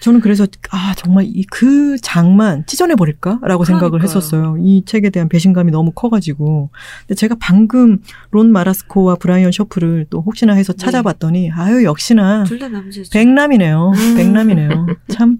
저는 그래서 아 정말 이 그 장만 찢어내 버릴까라고 생각을. 했었어요. 이 책에 대한 배신감이 너무 커가지고. 근데 제가 방금 론 마라스코와 브라이언 셔프를 또 혹시나 해서 네. 찾아봤더니 아유 역시나 둘 다 남자죠. 백남이네요. 음. 백남이네요. 참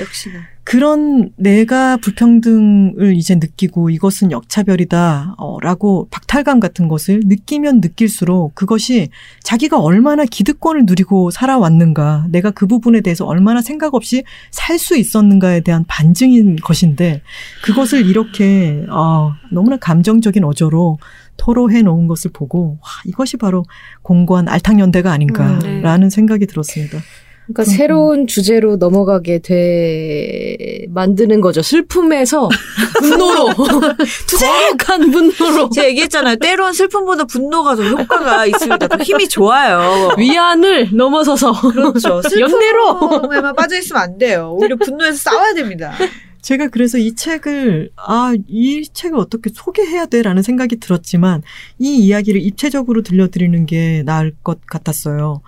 역시나. 그런 내가 불평등을 이제 느끼고 이것은 역차별이다, 어, 라고 박탈감 같은 것을 느끼면 느낄수록 그것이 자기가 얼마나 기득권을 누리고 살아왔는가, 내가 그 부분에 대해서 얼마나 생각 없이 살 수 있었는가에 대한 반증인 것인데, 그것을 이렇게, 어, 너무나 감정적인 어조로 토로해 놓은 것을 보고, 와, 이것이 바로 공고한 알탕 연대가 아닌가라는 생각이 들었습니다. 그러니까 음. 새로운 주제로 넘어가게 돼 만드는 거죠. 슬픔에서 분노로 투쟁한 분노로 제가 얘기했잖아요. 때론 슬픔보다 분노가 더 효과가 있습니다. 더 힘이 좋아요. 위안을 넘어서서 그렇죠. 연대로! 슬픔에만 빠져 있으면 안 돼요. 오히려 분노해서 싸워야 됩니다. 제가 그래서 이 책을 아 이 책을 어떻게 소개해야 돼라는 생각이 들었지만 이 이야기를 입체적으로 들려드리는 게 나을 것 같았어요.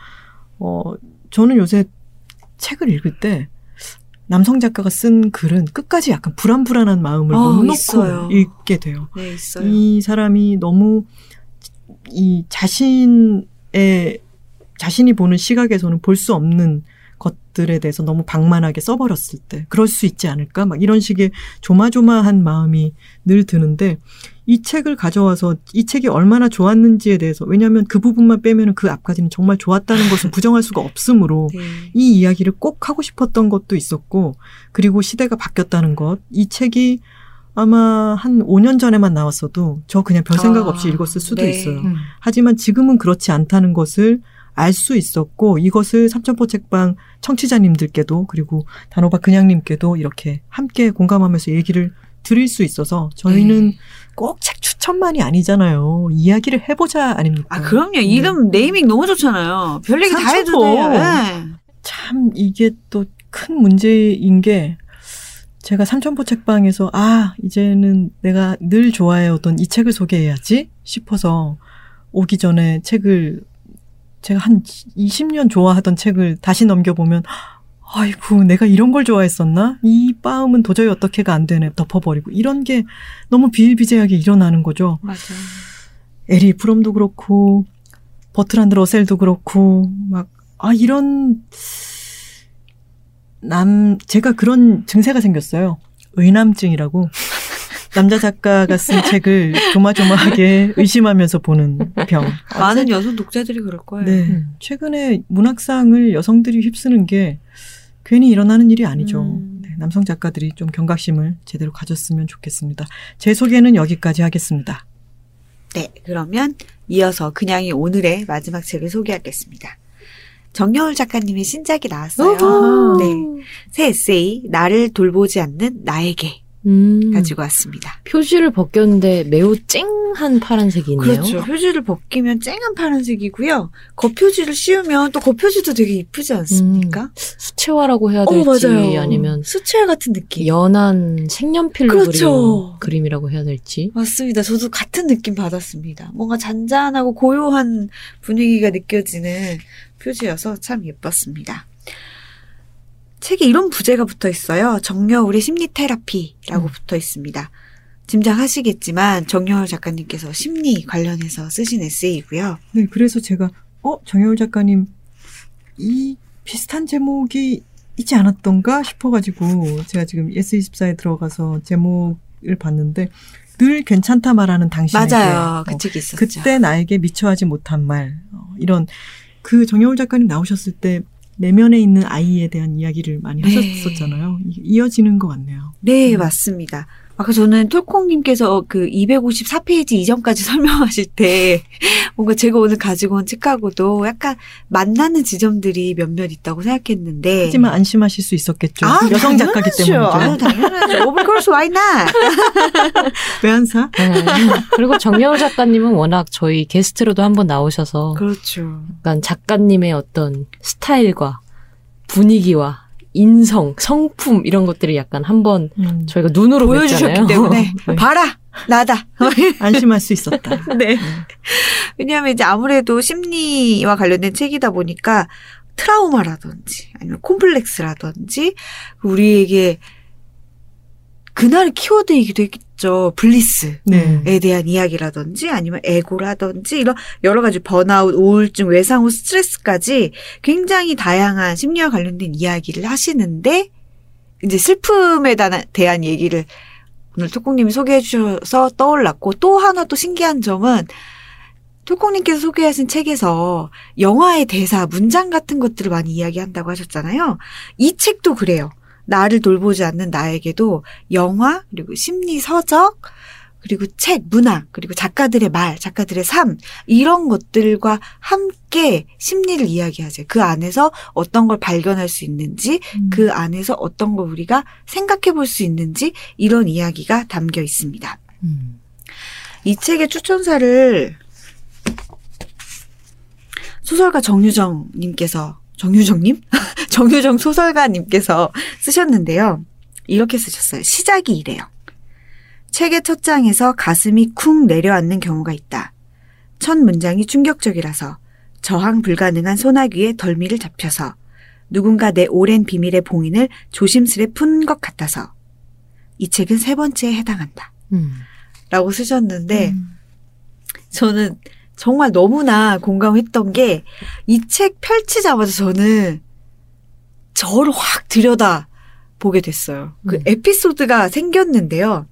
어 저는 요새 책을 읽을 때 남성 작가가 쓴 글은 끝까지 약간 불안불안한 마음을 어, 못 놓고 있어요. 읽게 돼요. 네, 있어요. 이 사람이 너무 이 자신의 자신이 보는 시각에서는 볼 수 없는 것들에 대해서 너무 방만하게 써버렸을 때 그럴 수 있지 않을까 막 이런 식의 조마조마한 마음이 늘 드는데 이 책을 가져와서 이 책이 얼마나 좋았는지에 대해서 왜냐하면 그 부분만 빼면은 그 앞까지는 정말 좋았다는 것을 부정할 수가 없으므로 네. 이 이야기를 꼭 하고 싶었던 것도 있었고, 그리고 시대가 바뀌었다는 것. 이 책이 아마 한 5년 전에만 나왔어도 저 그냥 별 생각 아, 없이 읽었을 수도 네. 있어요. 하지만 지금은 그렇지 않다는 것을 알 수 있었고, 이것을 삼천포 책방 청취자님들께도, 그리고 단호박 그냥님께도 이렇게 함께 공감하면서 얘기를 드릴 수 있어서 저희는 네. 꼭책 추천만이 아니잖아요. 이야기를 해보자 아닙니까? 아, 그럼요. 이름 네 이밍 너무 좋잖아요. 별 얘기 다 해도. 네. 참 이게 또 큰 문제인 게 제가 삼천포 책방에서 아 이제는 내가 늘 좋아해오던 이 책을 소개해야지 싶어서 오기 전에 책을 제가 한 20년 좋아하던 책을 다시 넘겨보면 아이고 내가 이런 걸 좋아했었나 이 빠음은 도저히 어떻게가 안 되네 덮어버리고 이런 게 너무 비일비재하게 일어나는 거죠. 맞아. 에리 프롬도 그렇고 버트란드 러셀도 그렇고 막 아 이런 남 제가 그런 증세가 생겼어요. 의남증이라고 남자 작가가 쓴 책을 조마조마하게 의심하면서 보는 병. 많은 여성 독자들이 그럴 거예요. 네. 음. 최근에 문학상을 여성들이 휩쓰는 게 괜히 일어나는 일이 아니죠. 음. 네, 남성 작가들이 좀 경각심을 제대로 가졌으면 좋겠습니다. 제 소개는 여기까지 하겠습니다. 네, 그러면 이어서 그냥이 오늘의 마지막 책을 소개하겠습니다. 정여울 작가님의 신작이 나왔어요. 우후. 네. 새 에세이, 나를 돌보지 않는 나에게 음. 가지고 왔습니다. 표지를 벗겼는데 매우 쨍한 파란색이 있네요. 그렇죠. 표지를 벗기면 쨍한 파란색이고요. 겉표지를 씌우면 또 겉표지도 되게 이쁘지 않습니까? 수채화라고 해야 어, 될지 맞아요. 아니면 수채 같은 느낌. 연한 색연필로 그렇죠. 그림이라고 해야 될지. 맞습니다. 저도 같은 느낌 받았습니다. 뭔가 잔잔하고 고요한 분위기가 느껴지는 표지여서 참 예뻤습니다. 책에 이런 부제가 붙어 있어요. 정여울의 심리 테라피라고 음. 붙어 있습니다. 짐작하시겠지만 정여울 작가님께서 심리 관련해서 쓰신 에세이고요. 네, 그래서 제가 어 정여울 작가님 이 비슷한 제목이 있지 않았던가 싶어가지고 제가 지금 S24에 들어가서 제목을 봤는데 늘 괜찮다 말하는 당신에게 맞아요. 그 어, 책이 있었죠. 그때 나에게 미처하지 못한 말 어, 이런 그 정여울 작가님 나오셨을 때 내면에 있는 아이에 대한 이야기를 많이 네. 하셨었잖아요. 이- 이어지는 것 같네요. 네, 음. 맞습니다. 아까 저는 톨콩님께서 그 254페이지 이전까지 설명하실 때 뭔가 제가 오늘 가지고 온 책하고도 약간 만나는 지점들이 몇몇 있다고 생각했는데. 하지만 안심하실 수 있었겠죠. 아, 여성 작가기 당연하죠. 아유, 때문이죠. 당연하죠. Of course, why not? 외환사? 네. 그리고 정여울 작가님은 워낙 저희 게스트로도 한번 나오셔서 그렇죠. 약간 작가님의 어떤 스타일과 분위기와 인성, 성품 이런 것들을 약간 한번 음, 저희가 눈으로 보여주셨기. 때문에. 네. 봐라! 나다! 안심할 수 있었다. 네. 왜냐하면 이제 아무래도 심리와 관련된 책이다 보니까 트라우마라든지 아니면 콤플렉스라든지 우리에게 그날 키워드이기도 했죠. 블리스에 네. 대한 이야기라든지 아니면 에고라든지 이런 여러 가지 번아웃, 우울증, 외상후 스트레스까지 굉장히 다양한 심리와 관련된 이야기를 하시는데 이제 슬픔에 다- 대한 얘기를 오늘 토콩님이 소개해 주셔서 떠올랐고 또 하나 또 신기한 점은 토콩님께서 소개하신 책에서 영화의 대사, 문장 같은 것들을 많이 이야기한다고 하셨잖아요. 이 책도 그래요. 나를 돌보지 않는 나에게도 영화, 그리고 심리 서적, 그리고 책, 문학, 그리고 작가들의 말, 작가들의 삶, 이런 것들과 함께 심리를 이야기하죠. 그 안에서 어떤 걸 발견할 수 있는지, 그 안에서 어떤 걸 우리가 생각해 볼 수 있는지, 이런 이야기가 담겨 있습니다. 음. 이 책의 추천사를 소설가 정유정님께서 정유정님? 정유정 소설가님께서 쓰셨는데요. 이렇게 쓰셨어요. 시작이 이래요. 책의 첫 장에서 가슴이 쿵 내려앉는 경우가 있다. 첫 문장이 충격적이라서 저항 불가능한 소나귀에 덜미를 잡혀서 누군가 내 오랜 비밀의 봉인을 조심스레 푼 것 같아서 이 책은 세 번째에 해당한다. 음. 라고 쓰셨는데 음. 저는 정말 너무나 공감했던 게 이 책 펼치자마자 저는 저를 확 들여다 보게 됐어요. 그 음. 에피소드가 생겼는데요.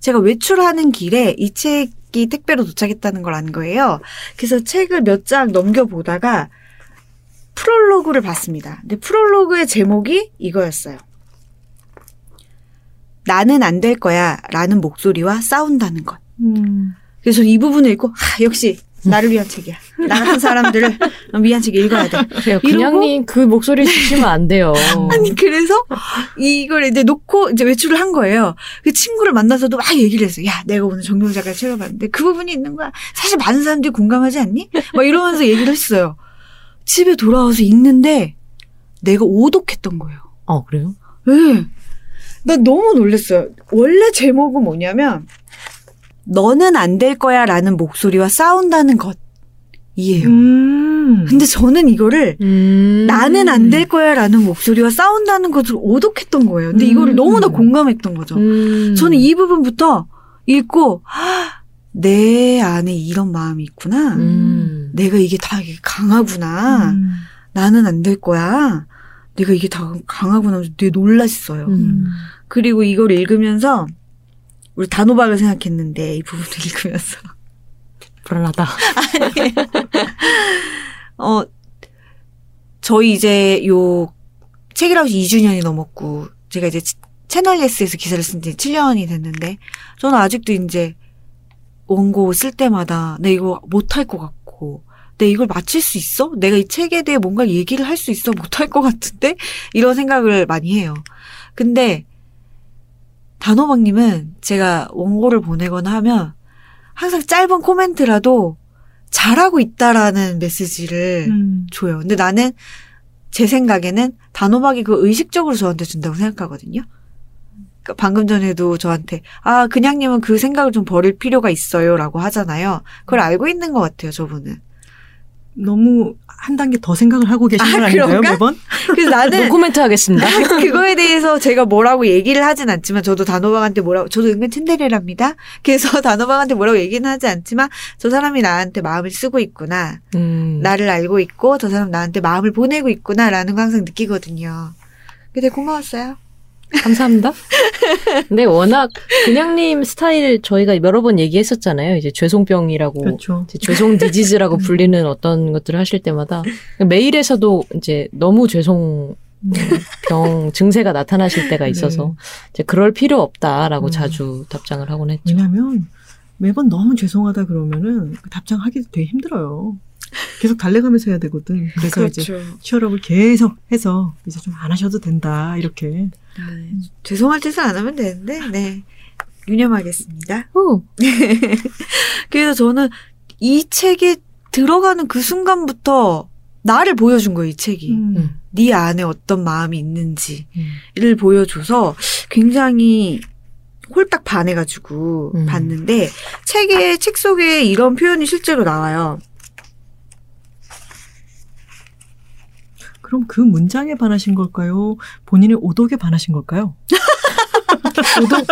제가 외출하는 길에 이 책이 택배로 도착했다는 걸 안 거예요. 그래서 책을 몇 장 넘겨보다가 프롤로그를 봤습니다. 근데 프롤로그의 제목이 이거였어요. 나는 안 될 거야 라는 목소리와 싸운다는 것. 음. 그래서 이 부분을 읽고 하, 역시 나를 위한 책이야. 나 같은 사람들을 위한 책 읽어야 돼. 그래요. 그냥님 그 목소리 주시면 안 돼요. 아니 그래서 이걸 이제 놓고 이제 외출을 한 거예요. 그 친구를 만나서도 막 얘기를 했어요. 야, 내가 오늘 정명 작가 책을 봤는데 그 부분이 있는 거야. 사실 많은 사람들이 공감하지 않니? 막 이러면서 얘기를 했어요. 집에 돌아와서 읽는데 내가 오독했던 거예요. 어, 그래요? 네. 나 너무 놀랐어요. 원래 제목은 뭐냐면, 너는 안 될 거야 라는 목소리와 싸운다는 것 이에요. 음. 근데 저는 이거를 음. 나는 안 될 거야 라는 목소리와 싸운다는 것을 오독했던 거예요. 근데 음. 이거를 너무나 공감했던 거죠. 음. 저는 이 부분부터 읽고, 아, 내 안에 이런 마음이 있구나. 음. 내가 이게 다 이게 강하구나. 음. 나는 안 될 거야. 내가 이게 다 강하구나. 되게 놀랐어요. 음. 그리고 이걸 읽으면서 우리 단호박을 생각했는데 이 부분을 읽으면서 불안하다. 어 저희 이제 요 책이라고 2주년이 넘었고 제가 이제 치- 채널 예스에서 기사를 쓴 지 7년이 됐는데 저는 아직도 이제 원고 쓸 때마다 내 이거 못할 것 같고 내 이걸 마칠 수 있어? 내가 이 책에 대해 뭔가 얘기를 할 수 있어? 못할 것 같은데? 이런 생각을 많이 해요. 근데 단호박님은 제가 원고를 보내거나 하면 항상 짧은 코멘트라도 잘하고 있다라는 메시지를 음. 줘요. 근데 나는 제 생각에는 단호박이 그 의식적으로 저한테 준다고 생각하거든요. 그러니까 방금 전에도 저한테 아 그냥님은 그 생각을 좀 버릴 필요가 있어요라고 하잖아요. 그걸 알고 있는 것 같아요, 저분은. 너무 한 단계 더 생각을 하고 계신 아, 건 아닌가요, 그런가? 매번? 그래서 나는 노코멘트 하겠습니다. 그거에 대해서 제가 뭐라고 얘기를 하진 않지만 저도 단호박한테 뭐라고 저도 은근 츤데레랍니다. 그래서 단호박한테 뭐라고 얘기는 하지 않지만 저 사람이 나한테 마음을 쓰고 있구나. 음. 나를 알고 있고 저 사람 나한테 마음을 보내고 있구나라는 거 항상 느끼거든요. 되게 고마웠어요. 감사합니다. 근데 워낙 그냥님 스타일 저희가 여러 번 얘기했었잖아요. 이제 죄송병이라고 그렇죠. 이제 죄송 디지즈라고 불리는 어떤 것들을 하실 때마다 메일에서도 이제 너무 죄송 병 증세가 나타나실 때가 있어서 네. 이제 그럴 필요 없다라고 음. 자주 답장을 하곤 했죠. 왜냐면 매번 너무 죄송하다 그러면은 그 답장하기도 되게 힘들어요. 계속 달래가면서 해야 되거든. 그래서 이제 취업을 계속 해서 이제 좀 안 하셔도 된다 이렇게. 아, 죄송할 짓을 안 하면 되는데, 네. 유념하겠습니다. 후. 그래서 저는 이 책에 들어가는 그 순간부터 나를 보여준 거예요, 이 책이. 음. 네 안에 어떤 마음이 있는지를 음. 보여줘서 굉장히 홀딱 반해가지고 음. 봤는데 책에 책 속에 이런 표현이 실제로 나와요. 그럼 그 문장에 반하신 걸까요? 본인의 오독에 반하신 걸까요? 오독,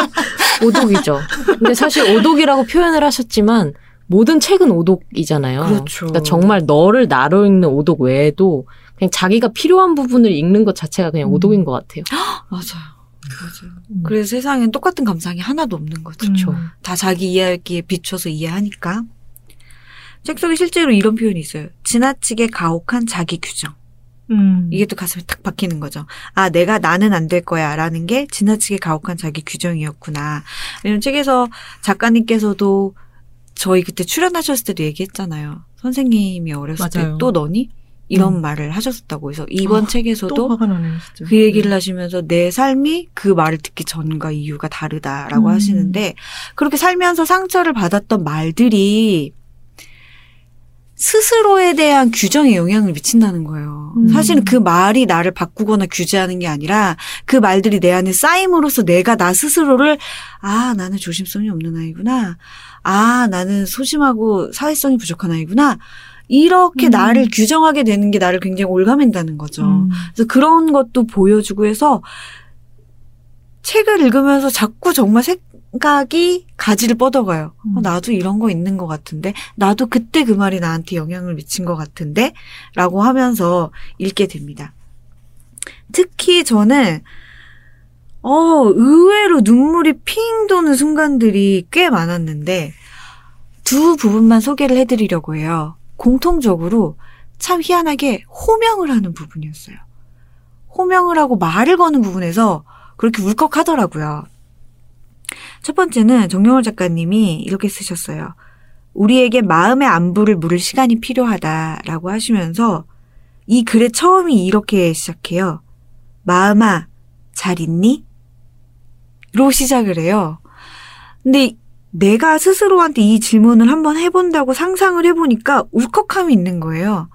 오독이죠. 근데 사실 오독이라고 표현을 하셨지만 모든 책은 오독이잖아요. 그렇죠. 그러니까 정말 너를 나로 읽는 오독 외에도 그냥 자기가 필요한 부분을 읽는 것 자체가 그냥 음. 오독인 것 같아요. 맞아요. 맞아요. 음. 그래서 세상엔 똑같은 감상이 하나도 없는 거죠. 그렇죠. 음. 다 자기 이야기에 비춰서 이해하니까. 책 속에 실제로 이런 표현이 있어요. 지나치게 가혹한 자기 규정. 음. 이게 또 가슴에 탁 박히는 거죠. 아, 내가 나는 안 될 거야. 라는 게 지나치게 가혹한 자기 규정이었구나. 왜냐면 책에서 작가님께서도 저희 그때 출연하셨을 때도 얘기했잖아요. 선생님이 어렸을. 때 또 너니? 이런 음. 말을 하셨었다고 해서 이번 아, 책에서도 나네요. 그 얘기를 하시면서 내 삶이 그 말을 듣기 전과 이유가 다르다라고 음. 하시는데 그렇게 살면서 상처를 받았던 말들이 스스로에 대한 규정에 영향을 미친다는 거예요. 음. 사실은 그 말이 나를 바꾸거나 규제하는 게 아니라 그 말들이 내 안에 쌓임으로써 내가 나 스스로를 아, 나는 조심성이 없는 아이구나. 아, 나는 소심하고 사회성이 부족한 아이구나. 이렇게 음. 나를 규정하게 되는 게 나를 굉장히 올가맨다는 거죠. 음. 그래서 그런 것도 보여주고 해서 책을 읽으면서 자꾸 정말 생각이 가지를 뻗어가요. 어, 음. 나도 이런 거 있는 것 같은데, 나도 그때 그 말이 나한테 영향을 미친 것 같은데, 라고 하면서 읽게 됩니다. 특히 저는, 어, 의외로 눈물이 핑 도는 순간들이 꽤 많았는데, 두 부분만 소개를 해드리려고 해요. 공통적으로 참 희한하게 호명을 하는 부분이었어요. 호명을 하고 말을 거는 부분에서 그렇게 울컥하더라고요. 첫 번째는 정영월 작가님이 이렇게 쓰셨어요. 우리에게 마음의 안부를 물을 시간이 필요하다라고 하시면서 이 글의 처음이 이렇게 시작해요. 마음아, 잘 있니? 로 시작을 해요. 근데 내가 스스로한테 이 질문을 한번 해본다고 상상을 해보니까 울컥함이 있는 거예요.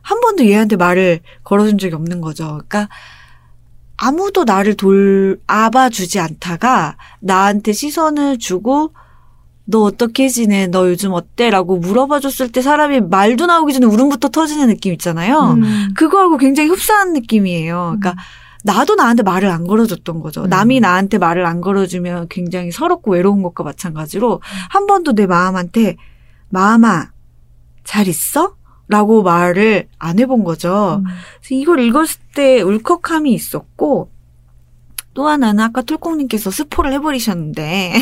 한 번도 얘한테 말을 걸어준 적이 없는 거죠. 그러니까 아무도 나를 돌 아봐주지 않다가 나한테 시선을 주고 너 어떻게 지내? 너 요즘 어때? 라고 물어봐 줬을 때 사람이 말도 나오기 전에 울음부터 터지는 느낌 있잖아요. 음. 그거하고 굉장히 흡사한 느낌이에요. 그러니까 나도 나한테 말을 안 걸어줬던 거죠. 음. 남이 나한테 말을 안 걸어주면 굉장히 서럽고 외로운 것과 마찬가지로 한 번도 내 마음한테 마음아 잘 있어? 라고 말을 안 해본 거죠. 음. 그래서 이걸 읽었을 때 울컥함이 있었고 또 하나는 아까 톨콩님께서 스포를 해버리셨는데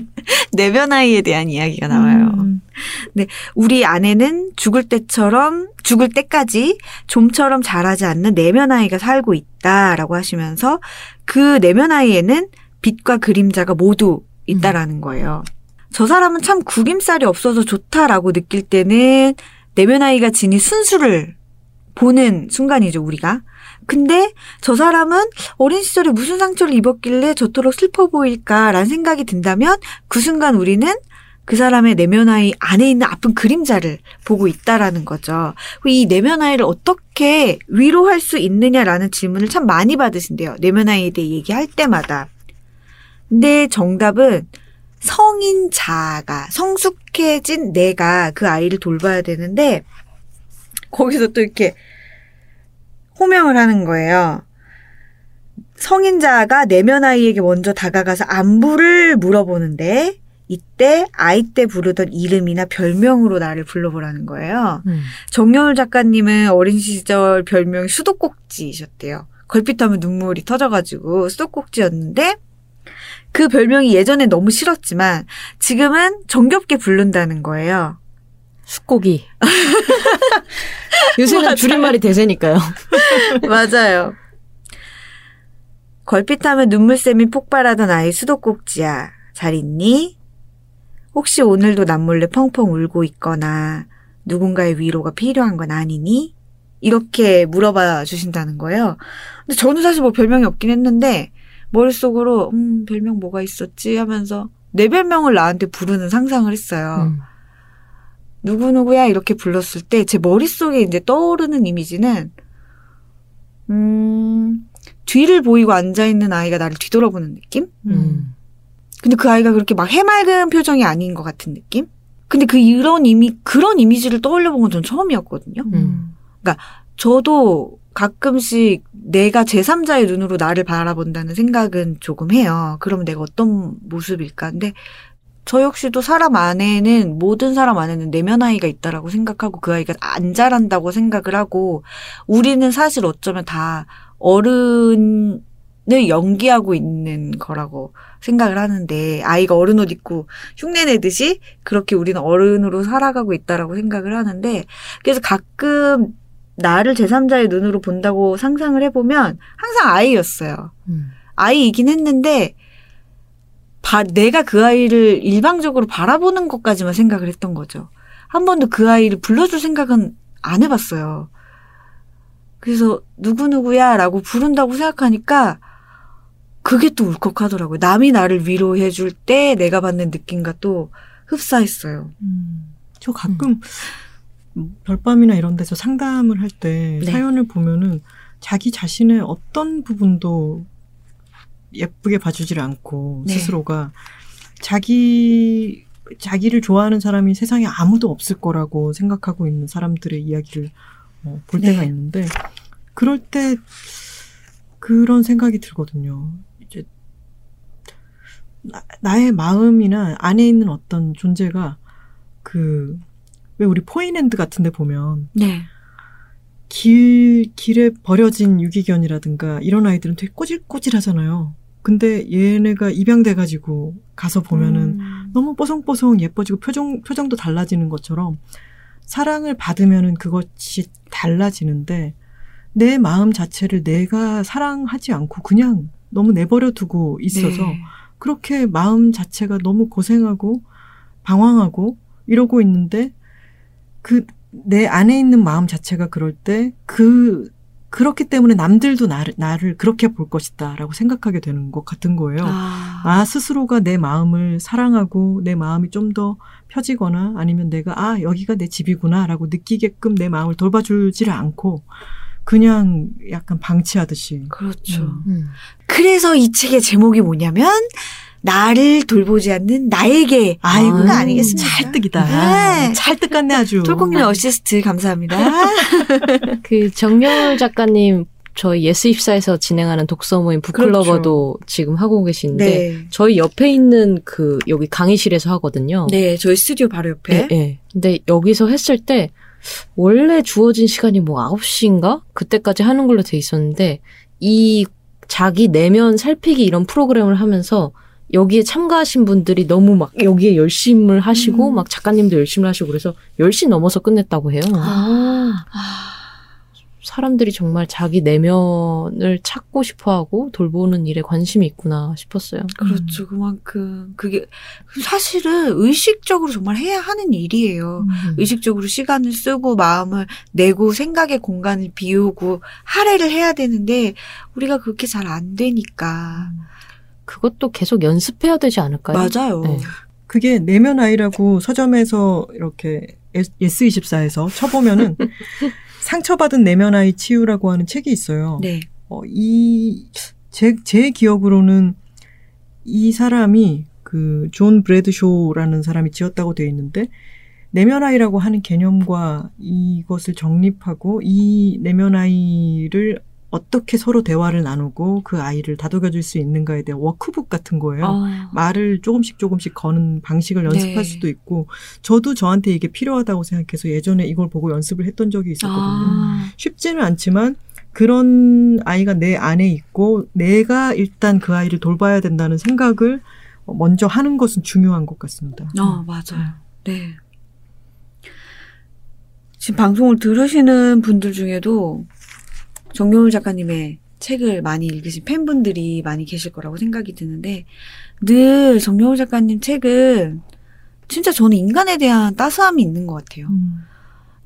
내변 아이에 대한 이야기가 나와요. 음. 우리 아내는 죽을 때처럼 죽을 때까지 좀처럼 자라지 않는 내면 아이가 살고 있다라고 하시면서 그 내면 아이에는 빛과 그림자가 모두 있다라는 거예요. 저 사람은 참 구김살이 없어서 좋다라고 느낄 때는 내면 아이가 지닌 순수를 보는 순간이죠, 우리가. 근데 저 사람은 어린 시절에 무슨 상처를 입었길래 저토록 슬퍼 보일까라는 생각이 든다면 그 순간 우리는 그 사람의 내면 아이 안에 있는 아픈 그림자를 보고 있다라는 거죠. 이 내면 아이를 어떻게 위로할 수 있느냐라는 질문을 참 많이 받으신대요. 내면 아이에 대해 얘기할 때마다. 근데 정답은 성인 자아가 성숙해진 내가 그 아이를 돌봐야 되는데 거기서 또 이렇게 호명을 하는 거예요. 성인 자아가 내면 아이에게 먼저 다가가서 안부를 물어보는데 이때 아이 때 부르던 이름이나 별명으로 나를 불러보라는 거예요. 음. 정여울 작가님은 어린 시절 별명이 수도꼭지이셨대요. 걸핏하면 눈물이 터져가지고 수도꼭지였는데 그 별명이 예전에 너무 싫었지만 지금은 정겹게 부른다는 거예요. 숫고기. 요새는 줄임말이 대세니까요. 맞아요. 걸핏하면 눈물샘이 폭발하던 아이 수도꼭지야. 잘 있니? 혹시 오늘도 남몰래 펑펑 울고 있거나 누군가의 위로가 필요한 건 아니니? 이렇게 물어봐 주신다는 거예요. 근데 저는 사실 뭐 별명이 없긴 했는데 머릿속으로 음 별명 뭐가 있었지 하면서 내 별명을 나한테 부르는 상상을 했어요. 음. 누구누구야 이렇게 불렀을 때 제 머릿속에 이제 떠오르는 이미지는 음 뒤를 보이고 앉아 있는 아이가 나를 뒤돌아보는 느낌? 음. 근데 그 아이가 그렇게 막 해맑은 표정이 아닌 것 같은 느낌? 근데 그 이런 이미 그런 이미지를 떠올려 본 건 전 처음이었거든요. 음. 저도 가끔씩 내가 제3자의 눈으로 나를 바라본다는 생각은 조금 해요. 그러면 내가 어떤 모습일까? 근데 저 역시도 사람 안에는 모든 사람 안에는 내면 아이가 있다라고 생각하고 그 아이가 안 자란다고 생각을 하고 우리는 사실 어쩌면 다 어른을 연기하고 있는 거라고 생각을 하는데 아이가 어른 옷 입고 흉내 내듯이 그렇게 우리는 어른으로 살아가고 있다라고 생각을 하는데 그래서 가끔 나를 제3자의 눈으로 본다고 상상을 해보면 항상 아이였어요. 음. 아이이긴 했는데 바- 내가 그 아이를 일방적으로 바라보는 것까지만 생각을 했던 거죠. 한 번도 그 아이를 불러줄 생각은 안 해봤어요. 그래서 누구누구야 라고 부른다고 생각하니까 그게 또 울컥하더라고요. 남이 나를 위로해 줄 때 내가 받는 느낌과 또 흡사했어요. 음. 저 가끔 음, 별밤이나 이런 데서 상담을 할때 네. 사연을 보면은 자기 자신의 어떤 부분도 예쁘게 봐주질 않고 네. 스스로가 자기 자기를 좋아하는 사람이 세상에 아무도 없을 거라고 생각하고 있는 사람들의 이야기를 어, 볼 네. 때가 있는데 그럴 때 그런 생각이 들거든요. 이제 나, 나의 마음이나 안에 있는 어떤 존재가 그 왜 우리 포인랜드 같은 데 보면 네. 길 길에 버려진 유기견이라든가 이런 아이들은 되게 꼬질꼬질하잖아요. 근데 얘네가 입양돼 가지고 가서 보면은 음. 너무 뽀송뽀송 예뻐지고 표정 표정도 달라지는 것처럼 사랑을 받으면은 그것이 달라지는데 내 마음 자체를 내가 사랑하지 않고 그냥 너무 내버려 두고 있어서 네. 그렇게 마음 자체가 너무 고생하고 방황하고 이러고 있는데 그 내 안에 있는 마음 자체가 그럴 때 그 그렇기 때문에 남들도 나를, 나를 그렇게 볼 것이다라고 생각하게 되는 것 같은 거예요. 아, 아, 스스로가 내 마음을 사랑하고 내 마음이 좀 더 펴지거나 아니면 내가 아, 여기가 내 집이구나라고 느끼게끔 내 마음을 돌봐주지를 않고 그냥 약간 방치하듯이. 그렇죠. 음. 음. 그래서 이 책의 제목이 뭐냐면 나를 돌보지 않는 나에게 아이고가 아, 아니겠습니까? 찰떡이다. 네. 찰떡 같네 아주. 톨콩님 어시스트 감사합니다. 그 정여울 작가님 저희 예스24에서 진행하는 독서 모임 북클러버도 지금 하고 계신데 네. 저희 옆에 있는 그 여기 강의실에서 하거든요. 네, 저희 스튜디오 바로 옆에. 예, 예. 근데 여기서 했을 때 원래 주어진 시간이 뭐 9시인가? 그때까지 하는 걸로 돼 있었는데 이 자기 내면 살피기 이런 프로그램을 하면서 여기에 참가하신 분들이 너무 막 여기에 열심을 하시고 음. 막 작가님도 열심을 하시고 그래서 10시 넘어서 끝냈다고 해요. 아, 사람들이 정말 자기 내면을 찾고 싶어 하고 돌보는 일에 관심이 있구나 싶었어요. 그렇죠. 그만큼 그게 사실은 의식적으로 정말 해야 하는 일이에요. 음. 의식적으로 시간을 쓰고 마음을 내고 생각의 공간을 비우고 할애를 해야 되는데 우리가 그렇게 잘 안 되니까. 그것도 계속 연습해야 되지 않을까요? 맞아요. 네. 그게 내면 아이라고 서점에서 이렇게 예스24에서 쳐보면은 상처받은 내면 아이 치유라고 하는 책이 있어요. 네. 어, 이, 제, 제 기억으로는 이 사람이 그 존 브래드쇼라는 사람이 지었다고 되어 있는데 내면 아이라고 하는 개념과 이것을 정립하고 이 내면 아이를 어떻게 서로 대화를 나누고 그 아이를 다독여줄 수 있는가에 대한 워크북 같은 거예요. 아, 말을 조금씩 조금씩 거는 방식을 연습할 네. 수도 있고 저도 저한테 이게 필요하다고 생각해서 예전에 이걸 보고 연습을 했던 적이 있었거든요. 아, 쉽지는 않지만 그런 아이가 내 안에 있고 내가 일단 그 아이를 돌봐야 된다는 생각을 먼저 하는 것은 중요한 것 같습니다. 어, 맞아요. 네. 지금 방송을 들으시는 분들 중에도 정여울 작가님의 책을 많이 읽으신 팬분들이 많이 계실 거라고 생각이 드는데 늘 정여울 작가님 책은 진짜 저는 인간에 대한 따스함이 있는 것 같아요. 음.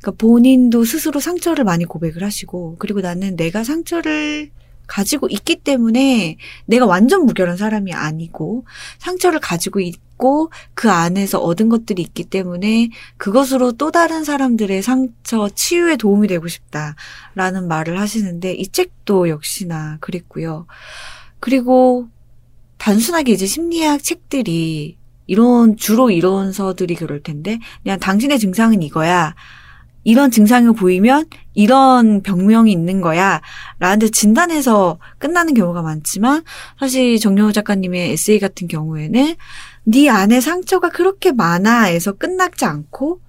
그러니까 본인도 스스로 상처를 많이 고백을 하시고 그리고 나는 내가 상처를 가지고 있기 때문에 내가 완전 무결한 사람이 아니고 상처를 가지고 있 고 그 안에서 얻은 것들이 있기 때문에 그것으로 또 다른 사람들의 상처 치유에 도움이 되고 싶다라는 말을 하시는데 이 책도 역시나 그랬고요. 그리고 단순하게 이제 심리학 책들이 이런 주로 이론서들이 그럴 텐데 그냥 당신의 증상은 이거야. 이런 증상이 보이면 이런 병명이 있는 거야. 라는데 진단해서 끝나는 경우가 많지만 사실 정여우 작가님의 에세이 같은 경우에는 네 안에 상처가 그렇게 많아에서 끝나지 않고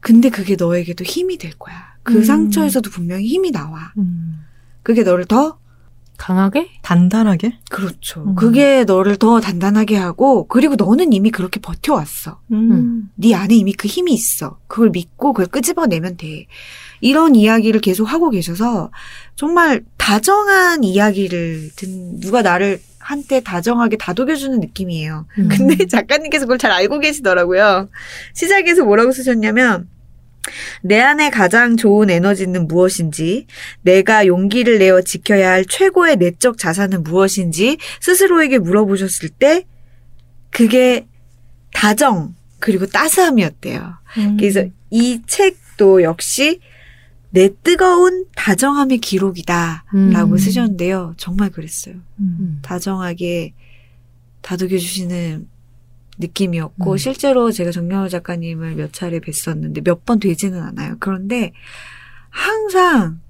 근데 그게 너에게도 힘이 될 거야. 그 음. 상처에서도 분명히 힘이 나와. 음. 그게 너를 더 강하게? 단단하게? 그렇죠. 음. 그게 너를 더 단단하게 하고 그리고 너는 이미 그렇게 버텨왔어. 음. 네 안에 이미 그 힘이 있어. 그걸 믿고 그걸 끄집어내면 돼. 이런 이야기를 계속 하고 계셔서 정말 다정한 이야기를 듣 누가 나를 한때 다정하게 다독여주는 느낌이에요. 음. 근데 작가님께서 그걸 잘 알고 계시더라고요. 시작에서 뭐라고 쓰셨냐면 내 안에 가장 좋은 에너지는 무엇인지, 내가 용기를 내어 지켜야 할 최고의 내적 자산은 무엇인지 스스로에게 물어보셨을 때 그게 다정 그리고 따스함이었대요. 음. 그래서 이 책도 역시 내 뜨거운 다정함의 기록이다라고 음. 쓰셨는데요. 정말 그랬어요. 음. 다정하게 다독여 주시는 느낌이었고 음. 실제로 제가 정여우 작가님을 몇 차례 뵀었는데 몇 번 되지는 않아요. 그런데 항상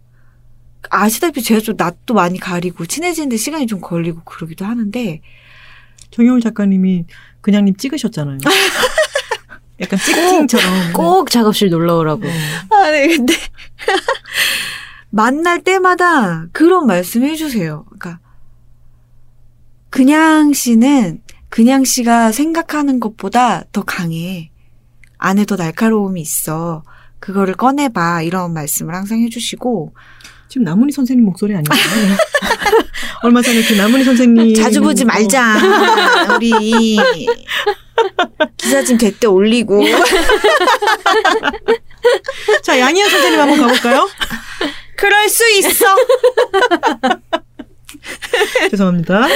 아시다시피 제가 좀 낯도 많이 가리고 친해지는데 시간이 좀 걸리고 그러기도 하는데 정여울 작가님이 그냥님 찍으셨잖아요. 약간 찍팅처럼. 꼭 작업실 놀러 오라고. 아, 네, 근데 만날 때마다 그런 말씀 해주세요. 그러니까 그냥 씨는 그냥 씨가 생각하는 것보다 더 강해. 안에 더 날카로움이 있어. 그거를 꺼내봐. 이런 말씀을 항상 해주시고 지금 나문희 선생님 목소리 아닌가요? 얼마 전에 그 나문희 선생님 자주 보지 말자. 우리 기사 좀 제때 올리고 자 양희연 선생님 한번 가볼까요? 그럴 수 있어. 죄송합니다.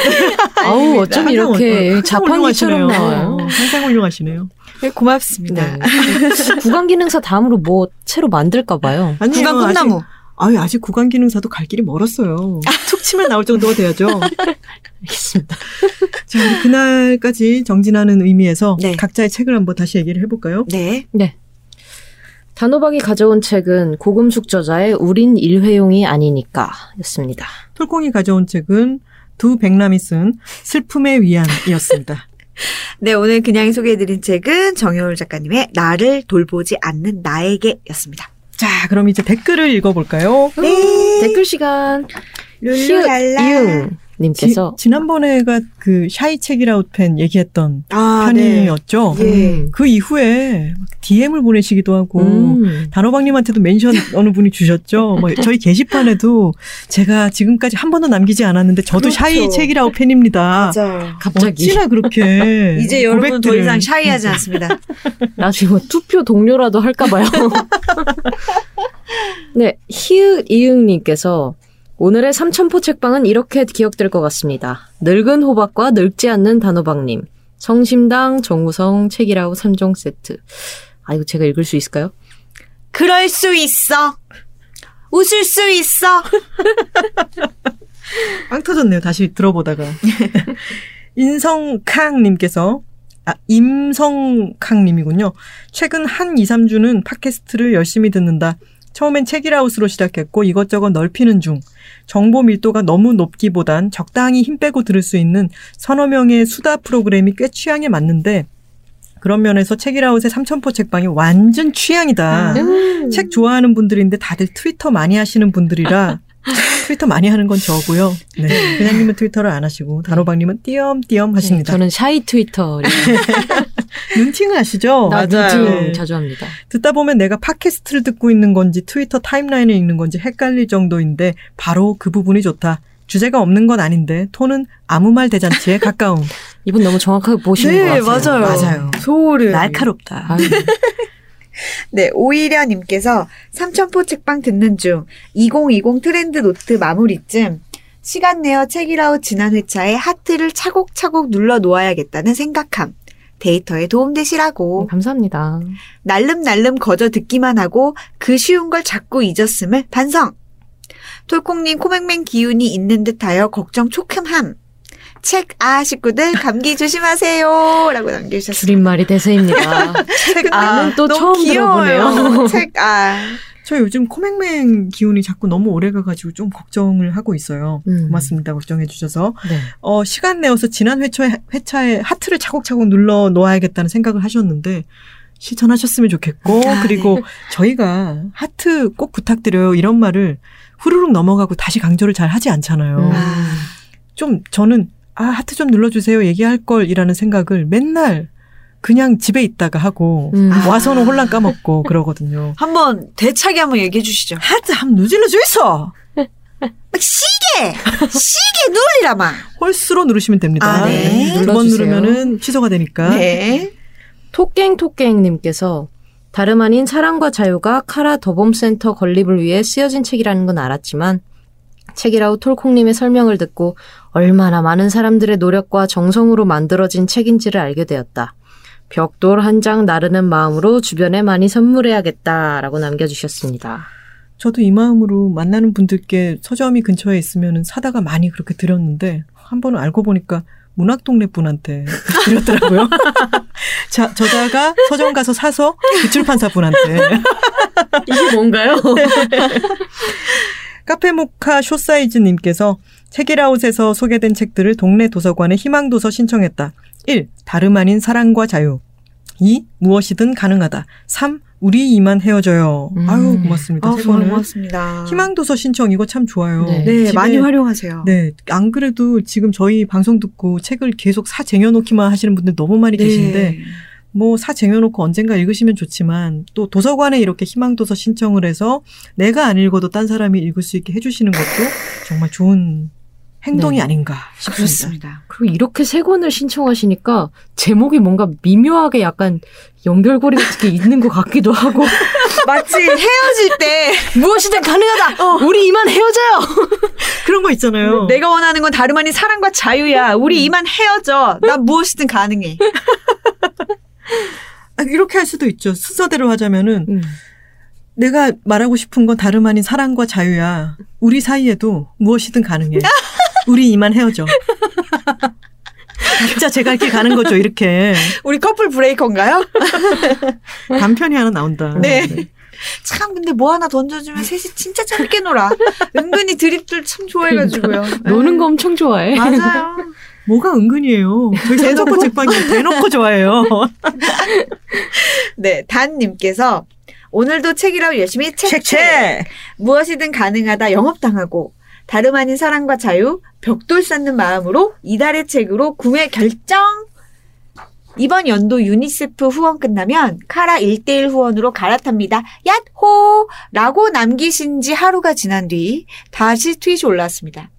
아우 어쩜 이렇게 자판기처럼 나와요. 항상 훌륭하시네요. 네, 고맙습니다. 네. 구강 기능사 다음으로 뭐 새로 만들까 봐요. 아니요, 구강 꿈나무. 아직, 아유, 아직 구강 기능사도 갈 길이 멀었어요. 툭 치면 나올 정도가 돼야죠. 알겠습니다. 자, 우리 그날까지 정진하는 의미에서 네. 각자의 책을 한번 다시 얘기를 해볼까요? 네. 단호박이 가져온 책은 고금숙 저자의 우린 일회용이 아니니까 였습니다. 톨콩이 가져온 책은 두 백남이 쓴 슬픔의 위안이었습니다. 네, 오늘 그냥 소개해드린 책은 정여울 작가님의 나를 돌보지 않는 나에게 였습니다. 자, 그럼 이제 댓글을 읽어볼까요? 네. 댓글 시간. 룰루랄라. 님께서 지난번에가 그 shy 책읽아웃 팬 얘기했던 아, 네. 편이었죠. 예. 음. 그 이후에 막 DM을 보내시기도 하고 음. 단호박님한테도 mention 어느 분이 주셨죠. 뭐 저희 게시판에도 제가 지금까지 한 번도 남기지 않았는데 저도 그렇죠. 샤이 책이라웃 팬입니다. 맞아요. 갑자기 어찌나 그렇게 이제 여러분 더. 이상 샤이하지 않습니다. 나중에 뭐 투표 동료라도 할까봐요. 네, 히읗 이응님께서 오늘의 삼천포 책방은 이렇게 기억될 것 같습니다. 늙은 호박과 늙지 않는 단호박님, 성심당, 정우성, 책이라우 3종 세트. 아, 이거 제가 읽을 수 있을까요? 그럴 수 있어. 웃을 수 있어. 빵 터졌네요. 다시 들어보다가. 인성캉님께서, 아, 임성캉님이군요. 최근 한 2, 3주는 팟캐스트를 열심히 듣는다. 처음엔 책이라웃으로 시작했고 이것저것 넓히는 중. 정보 밀도가 너무 높기보단 적당히 힘 빼고 들을 수 있는 서너 명의 수다 프로그램이 꽤 취향에 맞는데 그런 면에서 책읽아웃의 삼천포 책방이 완전 취향이다. 음. 책 좋아하는 분들인데 다들 트위터 많이 하시는 분들이라 트위터 많이 하는 건 저고요. 네. 그냥님은 트위터를 안 하시고 단호박님은 띄엄띄엄 네, 하십니다. 저는 shy 트위터 눈팅을 하시죠? 나 네. 눈팅 자주 합니다. 듣다 보면 내가 팟캐스트를 듣고 있는 건지 트위터 timeline에 읽는 건지 헷갈릴 정도인데 바로 그 부분이 좋다. 주제가 없는 건 아닌데 톤은 아무 말 대잔치에 가까움. 이분 너무 정확하게 보시는 것 같아요. 맞아요. 소름. 날카롭다. 아유, 네, 오히려 님께서 삼천포 책방 듣는 중 2020 트렌드 노트 마무리쯤 시간 내어 책읽아웃 지난 회차에 하트를 차곡차곡 눌러 놓아야겠다는 생각함. 데이터에 도움되시라고. 감사합니다. 날름날름 거저 듣기만 하고 그 쉬운 걸 자꾸 잊었음을 반성. 톨콩님 코맹맹 기운이 있는 듯하여 걱정 초큼함. 책 아 식구들 감기 조심하세요. 라고 남겨주셨습니다. 줄임말이 대세입니다. 책 아는 또 너무 처음 귀여워요. 들어보네요. 책 아. 저 요즘 코맹맹 기운이 자꾸 너무 오래 가가지고 좀 걱정을 하고 있어요. 음. 고맙습니다. 걱정해 주셔서. 네. 어, 시간 내어서 지난 회차에, 회차에 하트를 차곡차곡 눌러 놓아야겠다는 생각을 하셨는데, 실천하셨으면 좋겠고, 아, 그리고 저희가 하트 꼭 부탁드려요. 이런 말을 후루룩 넘어가고 다시 강조를 잘 하지 않잖아요. 음. 아. 좀 저는, 아, 하트 좀 눌러주세요. 얘기할 걸 이라는 생각을 맨날 그냥 집에 있다가 하고, 음. 와서는 홀랑 까먹고 그러거든요. 한번 대차게 한번 얘기해 주시죠. 하트 한번 누질러 주 있어! 막 시계! 시계 누르리라마! 홀수로 누르시면 됩니다. 아, 네. 두번 눌러주세요. 누르면은 취소가 되니까. 네. 토깽토깽님께서 다름 아닌 사랑과 자유가 카라 더봄센터 건립을 위해 쓰여진 책이라는 건 알았지만 책이라우 톨콩님의 설명을 듣고 얼마나 많은 사람들의 노력과 정성으로 만들어진 책인지를 알게 되었다. 벽돌 한 장 나르는 마음으로 주변에 많이 선물해야겠다라고 남겨주셨습니다. 저도 이 마음으로 만나는 분들께 서점이 근처에 있으면 사다가 많이 그렇게 드렸는데 한 번은 알고 보니까 문학 동네 분한테 드렸더라고요. 자, 저자가 서점 가서 사서 그 출판사 분한테 이게 뭔가요? 카페모카 쇼사이즈님께서 책이라웃에서 소개된 책들을 동네 도서관에 희망도서 신청했다. 1. 다름 아닌 사랑과 자유. 2. 무엇이든 가능하다. 3. 우리 이만 헤어져요. 음. 아유 고맙습니다. 아, 세 정말 번을. 고맙습니다. 희망도서 신청 이거 참 좋아요. 네. 네, 집에- 많이 활용하세요. 네, 안 그래도 지금 저희 방송 듣고 책을 계속 사 쟁여놓기만 하시는 분들 너무 많이 계신데 네. 뭐사 쟁여놓고 언젠가 읽으시면 좋지만 또 도서관에 이렇게 희망도서 신청을 해서 내가 안 읽어도 딴 사람이 읽을 수 있게 해주시는 것도 정말 좋은 행동이 네. 아닌가 싶습니다. 그렇습니다. 그리고 이렇게 세 권을 신청하시니까 제목이 뭔가 미묘하게 약간 연결고리 같은 게 있는 것 같기도 하고 마치 헤어질 때 무엇이든 가능하다. 우리 이만 헤어져요. 그런 거 있잖아요. 내가 원하는 건 다름 아닌 사랑과 자유야. 우리 이만 헤어져. 난 무엇이든 가능해. 아, 이렇게 할 수도 있죠. 순서대로 하자면은 음. 내가 말하고 싶은 건 다름 아닌 사랑과 자유야. 우리 사이에도 무엇이든 가능해. 우리 이만 헤어져. 각자 제갈길 가는 거죠, 이렇게. 우리 커플 브레이커인가요? 단편이 하나 나온다. 네. 참 근데 뭐 하나 던져주면 셋이 진짜 재밌게 놀아. 은근히 드립들 참 좋아해가지고요. 노는 거 엄청 좋아해. 맞아요. 뭐가 은근이에요. 저희 삼천포 책방이 대놓고 좋아해요. 네, 단님께서 오늘도 책읽아웃 열심히 책책 책책! 무엇이든 가능하다 영업당하고 다름 아닌 사랑과 자유 벽돌 쌓는 마음으로 이달의 책으로 구매 결정. 이번 연도 유니세프 후원 끝나면 카라 1대1 후원으로 갈아탑니다. 얏호! 라고 남기신 지 하루가 지난 뒤 다시 트윗이 올라왔습니다.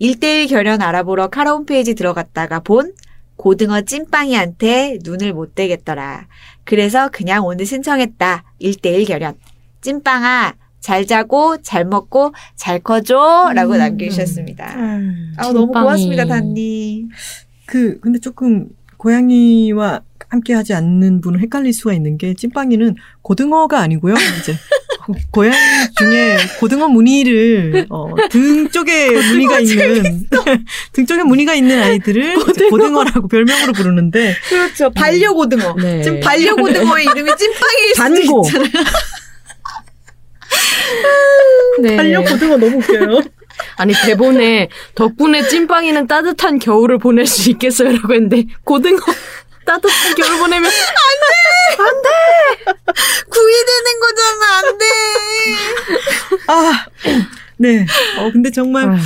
1대1 결연 알아보러 카라 홈페이지 들어갔다가 본 고등어 찐빵이한테 눈을 못 떼겠더라. 그래서 그냥 오늘 신청했다. 1대1 결연. 찐빵아, 잘 자고, 잘 먹고, 잘 커줘. 라고 음. 남겨주셨습니다. 아, 너무. 고맙습니다, 단님. 그, 근데 조금, 고양이와 함께 하지 않는 분은 헷갈릴 수가 있는 게, 찐빵이는 고등어가 아니고요, 이제. 고- 고양이 중에 고등어 무늬를, 어, 등 쪽에 무늬가 있는, 등 쪽에 무늬가 있는 아이들을 이제 고등어 라고 별명으로 부르는데, 그렇죠. 반려 고등어. 네. 지금 반려 고등어의 이름이 찐빵일 수도 반고. 있잖아요. 네. 반려 고등어 너무 웃겨요. 아니 대본에 덕분에 찐빵이는 따뜻한 겨울을 보낼 수 있겠어요라고 했는데 고등어 따뜻한 겨울 보내면 구이 되는 거잖아, 안 돼. 아, 네. 어, 근데 정말,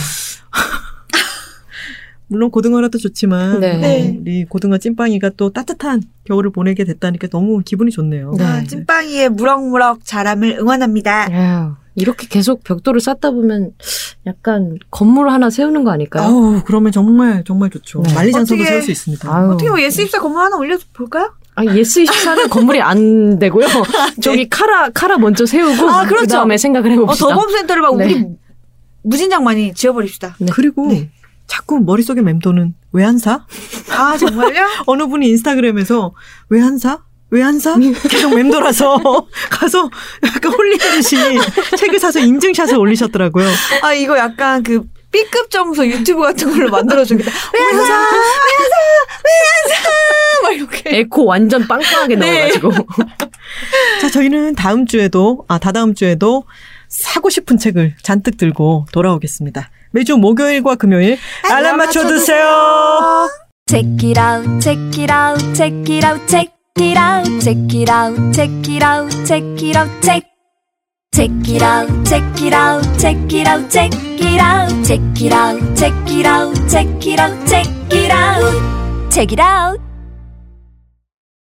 물론 고등어라도 좋지만, 네. 네. 우리 고등어 찐빵이가 또 따뜻한 겨울을 보내게 됐다니까 너무 기분이 좋네요. 네. 아, 찐빵이의 무럭무럭 자람을 응원합니다. 아휴, 이렇게 계속 벽돌을 쌓다 보면 약간 건물 하나 세우는 거 아닐까요? 아우, 그러면 정말, 정말 좋죠. 네. 만리장성도 세울 수 있습니다. 아유. 어떻게 뭐 예스24 건물 하나 올려 볼까요? 아, 예스 24는 건물이 안 되고요. 저기 카라 카라 먼저 세우고 아, 그렇죠. 그다음에 생각을 어, 해봅시다. 더봄 센터를 막 네. 우리 무진장 많이 지어버립시다. 네. 그리고 네. 자꾸 머릿속에 맴도는 왜 안 사? 아, 정말요? 어느 분이 인스타그램에서 왜 안 사? 왜 안 사? 계속 맴돌아서 가서 약간 홀리듯이 책을 사서 인증샷을 올리셨더라고요. 아, 이거 약간 그 B급 정서 유튜브 같은 걸로 만들어주겠다. 왜안 사? 왜 안 사? 왜 안 사? 막 이렇게. 에코 완전 빵빵하게 네. 넣어가지고 자, 저희는 다음 주에도, 아, 다다음 주에도 사고 싶은 책을 잔뜩 들고 돌아오겠습니다. 매주 목요일과 금요일 알람 맞춰 두세요. Check it out, check it out, check it out, check it out, check it out, check it out, check it out, check. Check it out, check it out, check it out, check it out, check it out, check it out, check it out, check it out, check it out.